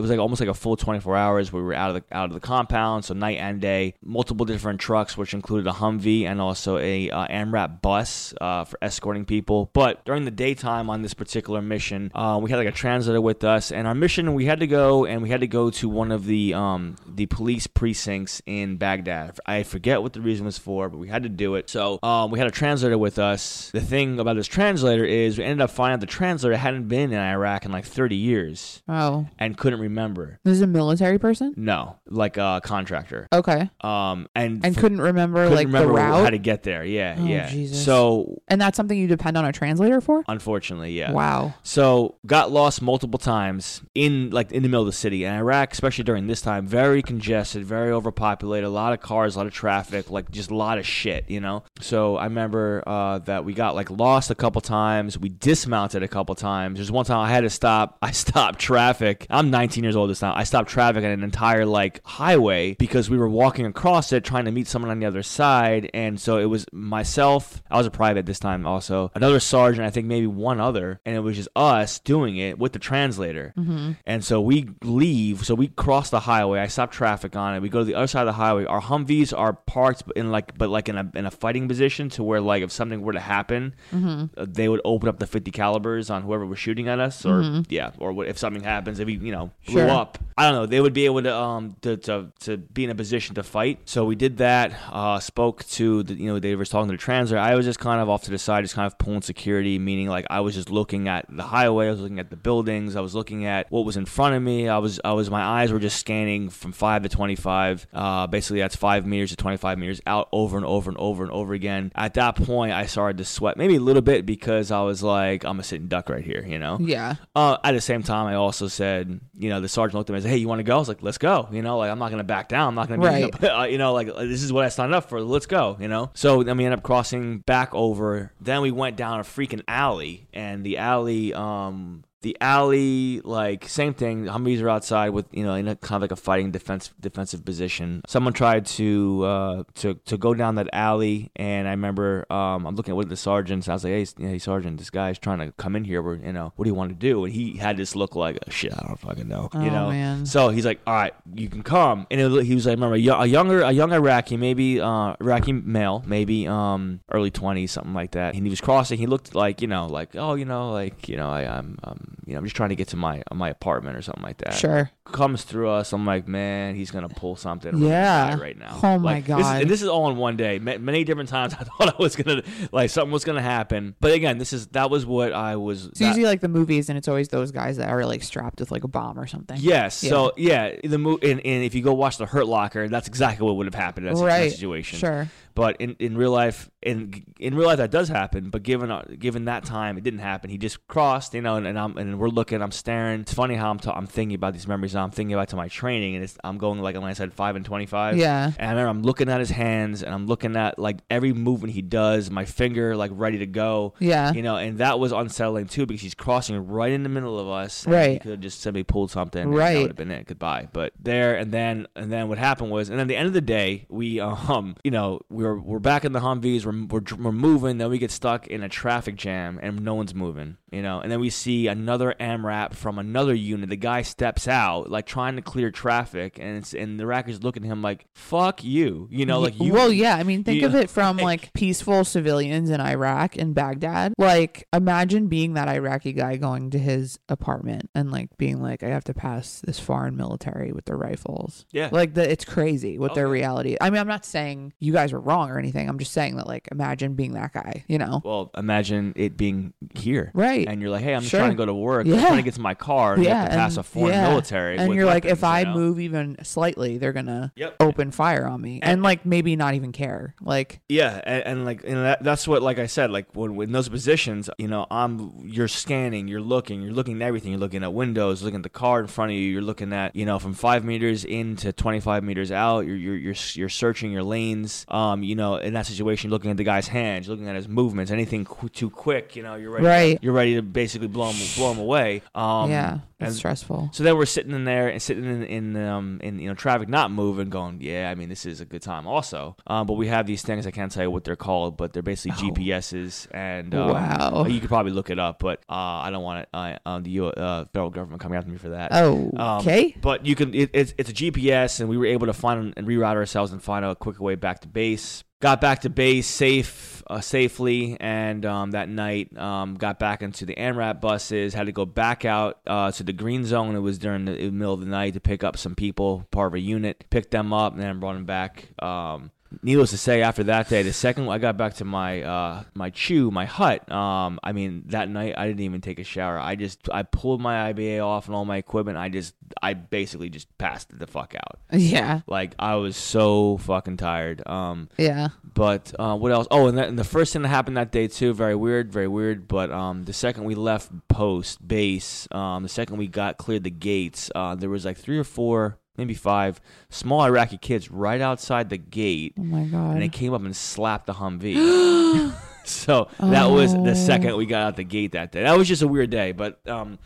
was like almost like a full 24 hours. where We were out of the out of the compound, so night and day. Multiple different trucks, which included a Humvee and also a uh, MRAP bus uh, for escorting people. But during the daytime on this particular mission, uh, we had like a translator with us, and our mission we had to go and we had to go to one of the um, the police precincts in Baghdad. I forget what the reason was for, but we had to do it. So um, we had a translator with us. The thing about this translator is we ended up finding out the translator hadn't been in Iraq in like 30 years Oh, and couldn't remember. this is a military person. No, like a contractor. Okay. Um, and And for- couldn't remember couldn't like remember the route. how to get there. Yeah, Oh, yeah. Jesus. So and that's something you depend on a translator for. unfortunately, yeah. Wow. So got lost multiple times in like in the middle of the city. And Iraq, especially during this time, very congested, very overpopulated, a lot of cars, a lot of traffic, like just a lot of shit, you know. So I remember uh, that we got like lost a couple times. We dismounted a couple times. There's one time I had to stop. I stopped traffic. I'm 19 years old this time. I stopped traffic on an entire like highway because we were walking across it trying to meet someone on the other side. And so it was myself. I was a private this time also. Another sergeant, I think maybe one other, and it was just us doing it with the translator. Mm-hmm. And so we leave. So we cross the highway. I stop traffic on it. We go to the other side of the highway. Our Humvees are parked in like, but like in a in a fighting position to where like if something were to happen, Mm-hmm. uh, they would open up the 50 calibers on whoever was shooting at us, or yeah, or what, if something happens, if we you know blew Mm-hmm. Sure. up, I don't know, they would be able to um to, to to be in a position to fight. So we did that. Uh, spoke to the you know they were talking to the translator. I was just kind of off to the side, just kind of pulling security, meaning like I was just looking at the highway, I was looking at the buildings, I was looking at what was in front of me. I was I was my eyes were just scanning from five to 25. Uh, basically that's five meters to 25 meters out over and over and over and over again. At that point, I started to sweat, maybe a little bit because I was like, I'm a sitting duck right here, you know. Yeah. Uh, at the same time, I also said, you know, the sergeant looked at me and said, "Hey, you want to go?" I was like, "Let's go." You know, like I'm not gonna back down. I'm not gonna be, Right. uh, you know, like this is what I signed up for. Let's go. You know. So then we ended up crossing back over. Then we went down a freaking alley, and the alley, um, the alley, like same thing. Humvees are outside with you know in a kind of like a fighting defense defensive position. Someone tried to uh, to to go down that alley, and I remember um, I'm looking at one of the sergeants. I was like, hey, hey, sergeant, this guy's trying to come in here. We're you know, what do you want to do? And he had this look like, shit, I don't fucking know. Oh, you know. man. So he's like, all right, you can come. And it, he was like, remember a, a younger a young Iraqi, maybe uh, Iraqi male, maybe um early 20s, something like that. And he was crossing. He looked like you know, like oh, you know, like you know, I, I'm um, you know, I'm just trying to get to my my apartment or something like that Sure. comes through us. I'm like, man, he's gonna pull something. Yeah. right now. Oh my Like, This is, God. and this is all in one day. Many different times I thought I was gonna like something was gonna happen, but again, this is that was what I was. It's that- usually like the movies, and it's always those guys that are like strapped with like a bomb or something. Yes. So yeah, the movie, and, and if you go watch the Hurt Locker, that's exactly what would have happened in that, Right. situation. Sure. But in, in real life, in in real life that does happen. But given uh, given that time, it didn't happen. He just crossed, you know, and, and I'm and we're looking, I'm staring. It's funny how I'm I'm thinking about these memories. I'm thinking about to my training, and it's, I'm going like when I said five and twenty five. Yeah. And I remember I'm looking at his hands, and I'm looking at like every movement he does. My finger like ready to go. Yeah. You know, and that was unsettling too because he's crossing right in the middle of us. and He Right. could have just simply pulled something. Right. That would have been it. Goodbye. But there and then and then what happened was, and then at the end of the day, we um you know we're we're back in the Humvees. We're we're, we're moving. Then we get stuck in a traffic jam and no one's moving. You know, and then we see another MRAP from another unit. The guy steps out like trying to clear traffic, and it's and the Iraqis looking at him like "fuck you," you know, like you. well, yeah. I mean, think you- of it from like peaceful civilians in Iraq and Baghdad. Like, imagine being that Iraqi guy going to his apartment and like being like, I have to pass this foreign military with their rifles. Yeah. Like, the, it's crazy what Oh, their reality. I mean, I'm not saying you guys are wrong or anything. I'm just saying that like, imagine being that guy. You know? Well, imagine it being here. Right. And you're like, hey, I'm just Sure. trying to go to work. I'm Yeah. trying to get to my car. And you have to pass and, a foreign yeah. military. And you're like, weapons, if I you know? move even slightly, they're gonna Yep. open fire on me, and, like maybe not even care. Like, Yeah, and, and like you know, that, that's what, like I said, like when in those positions, you know, I'm you're scanning, you're looking, you're looking at everything. You're looking at windows, looking at the car in front of you. You're looking at you know from five meters in to 25 meters out. You're you're you're, you're searching your lanes. Um, you know, in that situation, looking at the guy's hands, looking at his movements. Anything qu- too quick, you know, you're ready. Right. You're ready to basically blow him blow him away. Um, yeah, it's stressful. So then we're sitting in there and sitting in in um in you know traffic not moving, going yeah. I mean this is a good time also. Um, but we have these things I can't tell you what they're called, but they're basically Oh. GPSs and um, Wow. You could probably look it up, but uh, I don't want it. Uh, um, the U- uh, federal government coming after me for that. Oh, okay. But you can. It, it's it's a GPS, and we were able to find and reroute ourselves and find a quicker way back to base. Got back to base safe, uh, safely, and um, that night um, got back into the MRAP buses. Had to go back out uh, to the green zone. It was during the, the middle of the night to pick up some people, part of a unit. Picked them up, and then brought them back. Um, needless to say, after that day, the second I got back to my uh, my CHU, my hut, um, I mean, that night I didn't even take a shower. I just I pulled my IBA off and all my equipment. I just I basically just passed the fuck out. Yeah. Like I was so fucking tired. Um, Yeah. but uh, what else? Oh, and, that, and the first thing that happened that day too, very weird, very weird. But um, the second we left post base, um, the second we got cleared the gates, uh, there was like three or four, maybe five small Iraqi kids right outside the gate, Oh my god. and they came up and slapped the Humvee. so that was Oh. the second we got out the gate that day. That was just a weird day, but um,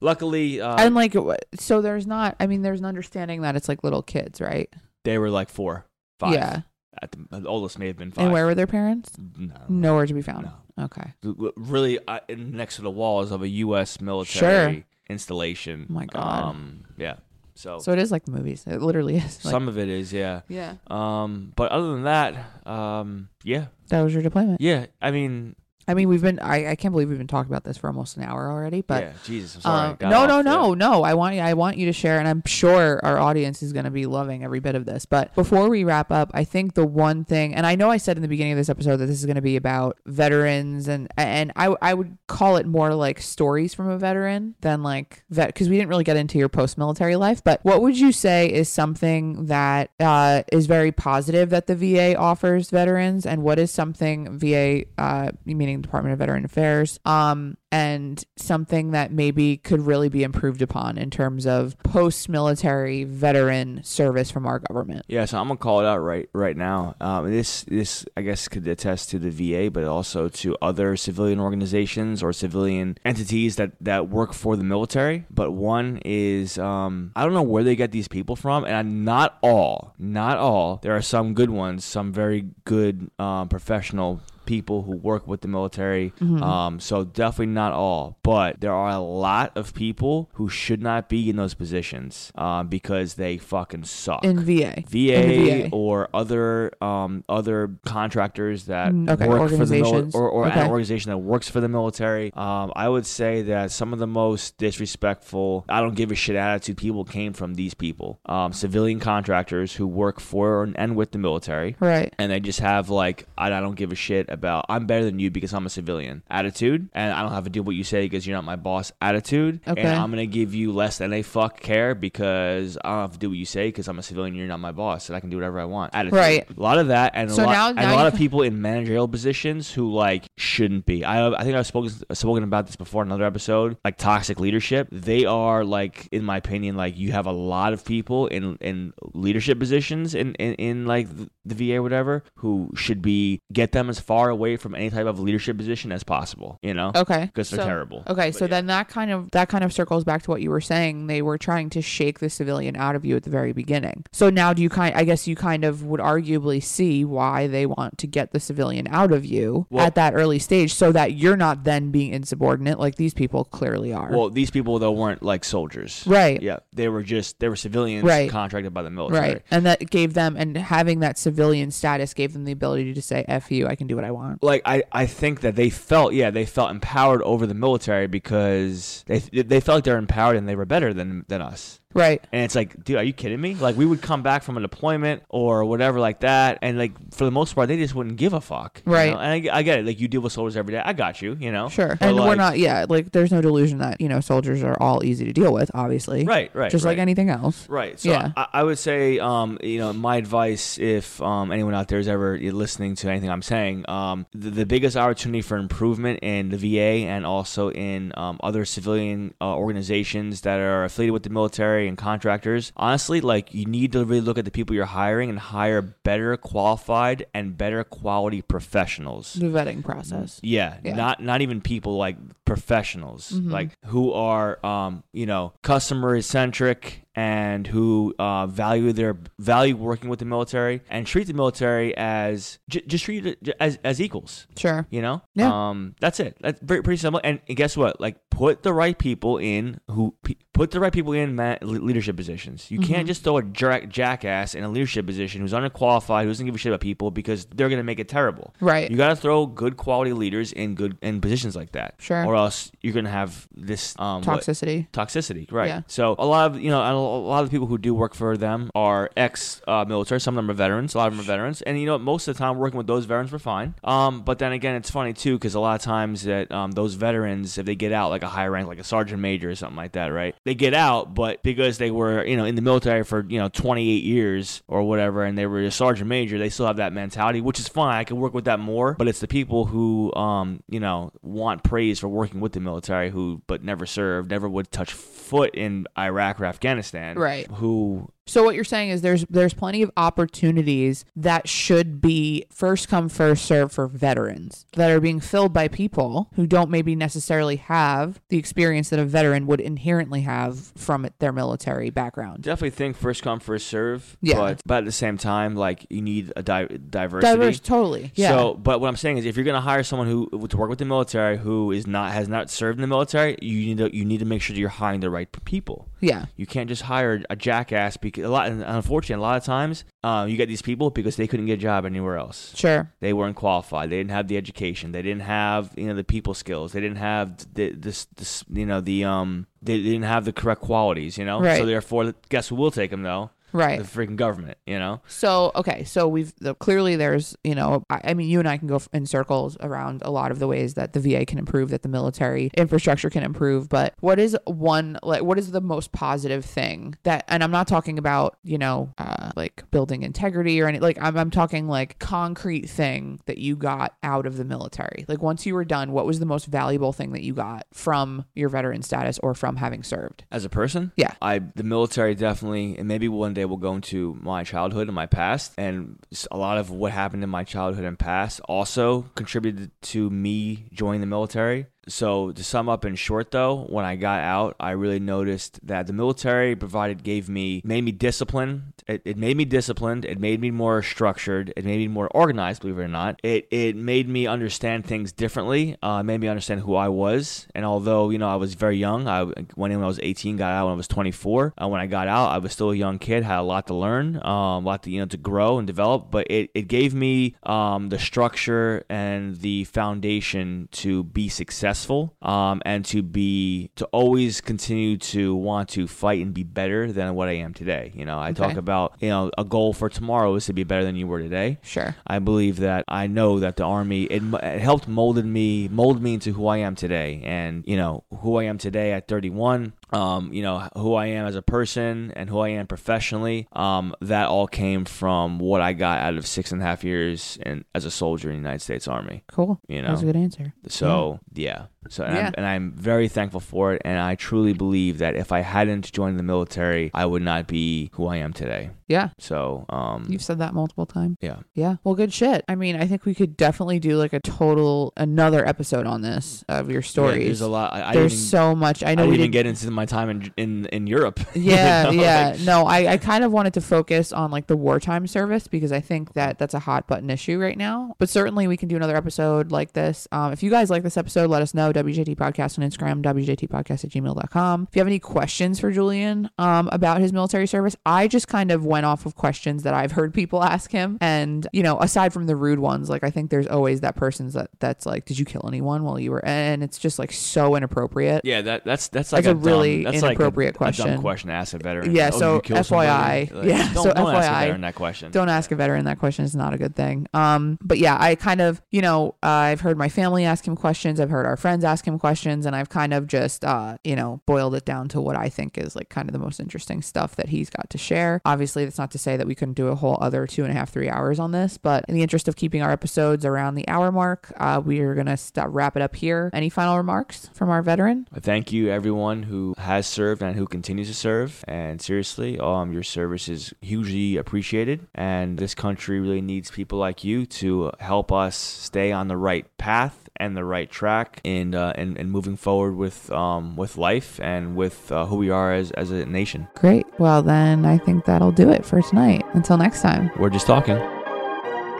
luckily uh, and like, so there's not. I mean, there's an understanding that it's like little kids, right? they were like four, five. Yeah. At the, the oldest may have been five. And where were their parents? No. Nowhere to be found. No. Okay. really uh, next to the walls of a U.S. military Sure. installation. Oh my God. Um, yeah. So, So it is like the movies. It literally is. Like, some of it is, yeah. yeah. Um, but other than that, um, yeah, That was your deployment. yeah. I mean, I mean, we've been. I, I can't believe we've been talking about this for almost an hour already. But yeah. Jesus, I'm sorry. Got no, no, no, no. I want you. I want you to share, and I'm sure our audience is going to be loving every bit of this. But before we wrap up, I think the one thing, and I know I said in the beginning of this episode that this is going to be about veterans, and and I I would call it more like stories from a veteran than like vet because we didn't really get into your post military life. But what would you say is something that uh, is very positive that the VA offers veterans, and what is something VA, uh, meaning Department of Veteran Affairs, um, and something that maybe could really be improved upon in terms of post-military veteran service from our government. Yeah, so I'm gonna call it out right right now. Um, this this I guess could attest to the VA, but also to other civilian organizations or civilian entities that that work for the military. But one is um, I don't know where they get these people from, and not all, not all. There are some good ones, some very good um, professional people who work with the military. Mm-hmm. Um, so definitely not all, but there are a lot of people who should not be in those positions um, because they fucking suck. In VA. VA, In VA. or other um, other contractors that Mm, okay, work for the mil- or, or Okay. an organization that works for the military. Um, I would say that some of the most disrespectful, I don't give a shit attitude people came from these people, um, civilian contractors who work for and with the military. Right. And they just have like I, I don't give a shit about I'm better than you because I'm a civilian attitude, and I don't have to do what you say because you're not my boss attitude, Okay. and I'm gonna give you less than a fuck care because I don't have to do what you say because I'm a civilian. You're not my boss, and I can do whatever I want. Attitude. Right. A lot of that, and So a lot, now- and now a lot of people in managerial positions who like shouldn't be. I I think I've spoken spoken about this before in another episode. Like toxic leadership, they are like, in my opinion, like you have a lot of people in in leadership positions in in, in like the, the VA or whatever who should be get them as far away from any type of leadership position as possible. You know, Okay. because they're So- terrible. Okay, But so yeah. then that kind of that kind of circles back to what you were saying. They were trying to shake the civilian out of you at the very beginning. So now do you kind I guess you kind of would arguably see why they want to get the civilian out of you Well- at that early stage so that you're not then being insubordinate like these people clearly are. Well, these people though weren't like soldiers. right. Yeah, they were just they were civilians Right. contracted by the military. Right. And that gave them and having that civilian status gave them the ability to say F you, I can do what I want. like I, I think that they felt yeah they felt empowered over the military because they they felt like they're empowered and they were better than than us Right. and it's like dude are you kidding me like we would come back from a deployment or whatever like that and like for the most part they just wouldn't give a fuck you Right. know? and I, I get it like you deal with soldiers every day I got you you know Sure. But, and we're not yeah, like there's no delusion that, you know, soldiers are all easy to deal with, obviously. right right Just like anything else. Right. So Yeah. I, I would say, um, you know, my advice, if um, anyone out there is ever listening to anything I'm saying, um, the, the biggest opportunity for improvement in the VA and also in um, other civilian uh, organizations that are affiliated with the military and contractors, honestly, like you need to really look at the people you're hiring and hire better qualified and better quality professionals. The vetting process. Yeah, Yeah. not not even people like professionals, Mhm. like who are um, you know, customer centric and who uh, value their value working with the military and treat the military as j- just treat it as as equals. Sure. You know, Yeah. Um, that's it. That's very pretty simple. And, and guess what? Like, put the right people in who pe- put the right people in ma- leadership positions. You Mm-hmm. can't just throw a jack- jackass in a leadership position who's underqualified, who doesn't give a shit about people because they're gonna make it terrible. Right. You gotta throw good quality leaders in good in positions like that. Sure. Or else you're gonna have this um what- Toxicity. toxicity, right? Yeah. So a lot of you know, lot of the people who do work for them are ex uh, military. Some of them are veterans. A lot of them are veterans. And you know, most of the time working with those veterans were fine. Um, but then again, it's funny too because a lot of times that um, those veterans, if they get out like a high rank, like a sergeant major or something like that, right? They get out, but because they were you know in the military for you know 28 years or whatever, and they were a sergeant major, they still have that mentality, which is fine. I can work with that more. But it's the people who um, you know want praise for working with the military who but never served, never would touch foot in Iraq or Afghanistan, Right. Who So what you're saying is there's there's plenty of opportunities that should be first come first serve for veterans that are being filled by people who don't maybe necessarily have the experience that a veteran would inherently have from their military background. definitely think first come first serve. Yeah. But, but at the same time, like you need a di- diversity. Diverse, totally. Yeah. So, but what I'm saying is, if you're gonna hire someone who to work with the military who is not has not served in the military, you need to you need to make sure that you're hiring the right people. yeah. You can't just hire a jackass because a lot. And unfortunately, a lot of times, uh, you get these people because they couldn't get a job anywhere else. Sure. They weren't qualified. They didn't have the education. They didn't have you know the people skills. They didn't have the this this you know the um they didn't have the correct qualities. You know. Right. So therefore, guess who will take them though? Right. The freaking government. You know. So okay, so we've the, clearly there's you know I, I mean you and I can go in circles around a lot of the ways that the VA can improve, that the military infrastructure can improve. But what is one like what is the most positive thing that? And I'm not talking about you know uh, like building integrity or any like I'm I'm talking like concrete thing that you got out of the military. Like once you were done, what was the most valuable thing that you got from your veteran status or from having served? As a person, Yeah. I the military definitely, and maybe one day we'll go into my childhood and my past, and a lot of what happened in my childhood and past also contributed to me joining the military. So to sum up in short, though, when I got out, I really noticed that the military provided gave me made me disciplined. It, it made me disciplined. It made me more structured. It made me more organized. Believe it or not, it it made me understand things differently. Uh, made me understand who I was. And although you know I was very young, I went in when I was 18, got out when I was 24. Uh, when I got out, I was still a young kid, had a lot to learn, um, a lot to you know to grow and develop. But it it gave me um, the structure and the foundation to be successful um, and to be to always continue to want to fight and be better than what I am today. You know, I talk about you know a goal for tomorrow is to be better than you were today. Sure. I believe that I know that the army it, it helped molded me mold me into who I am today, and you know who I am today at 31. Um, you know who I am as a person and who I am professionally. Um, that all came from what I got out of six and a half years and as a soldier in the United States Army. Cool. You know, that's a good answer. so yeah. So and, Yeah. I'm, and I'm very thankful for it, and I truly believe that if I hadn't joined the military, I would not be who I am today. Yeah. So um, You've said that multiple times. yeah. Yeah. Well, good shit. I mean, I think we could definitely do like a total another episode on this of your Yeah, stories. there's a lot. I, I There's so much. I I we didn't get into my time in in, in Europe. you yeah, know, yeah. like- no, I, I kind of wanted to focus on like the wartime service because I think that that's a hot button issue right now. But certainly we can do another episode like this. Um, if you guys like this episode, let us know. WJT Podcast on Instagram, WJTpodcast at gmail.com. If you have any questions for Julian um, about his military service, I just kind of went off of questions that I've heard people ask him. And, you know, aside from the rude ones, like I think there's always that person's that that's like, did you kill anyone while you were, and it's just like so inappropriate. yeah, that that's that's like That's a dumb- really that's like a- inappropriate a question. dumb question to ask a veteran. Yeah, Oh, so you killed somebody? FYI, Like, yeah, don't, so don't ask a FYI, veteran that question. Don't ask a veteran that question is not a good thing. Um, but yeah, I kind of, you know, uh, I've heard my family ask him questions. I've heard our friends ask him questions, and I've kind of just, uh, you know, boiled it down to what I think is like kind of the most interesting stuff that he's got to share. Obviously, that's not to say that we couldn't do a whole other two and a half, three hours on this, but in the interest of keeping our episodes around the hour mark, uh, we are gonna stop, wrap it up here. Any final remarks from our veteran? Thank you, everyone who has served and who continues to serve. And seriously, um, your service is hugely appreciated. And this country really needs people like you to help us stay on the right path and the right track and uh, and, and moving forward with um, with life and with uh, who we are as, as a nation. Great. Well, then I think that'll do it for tonight. Until next time. We're just talking.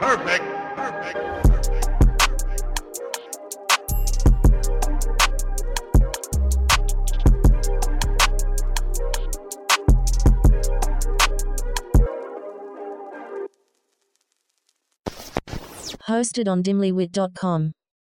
Perfect. Perfect. Hosted on dimlywit.com.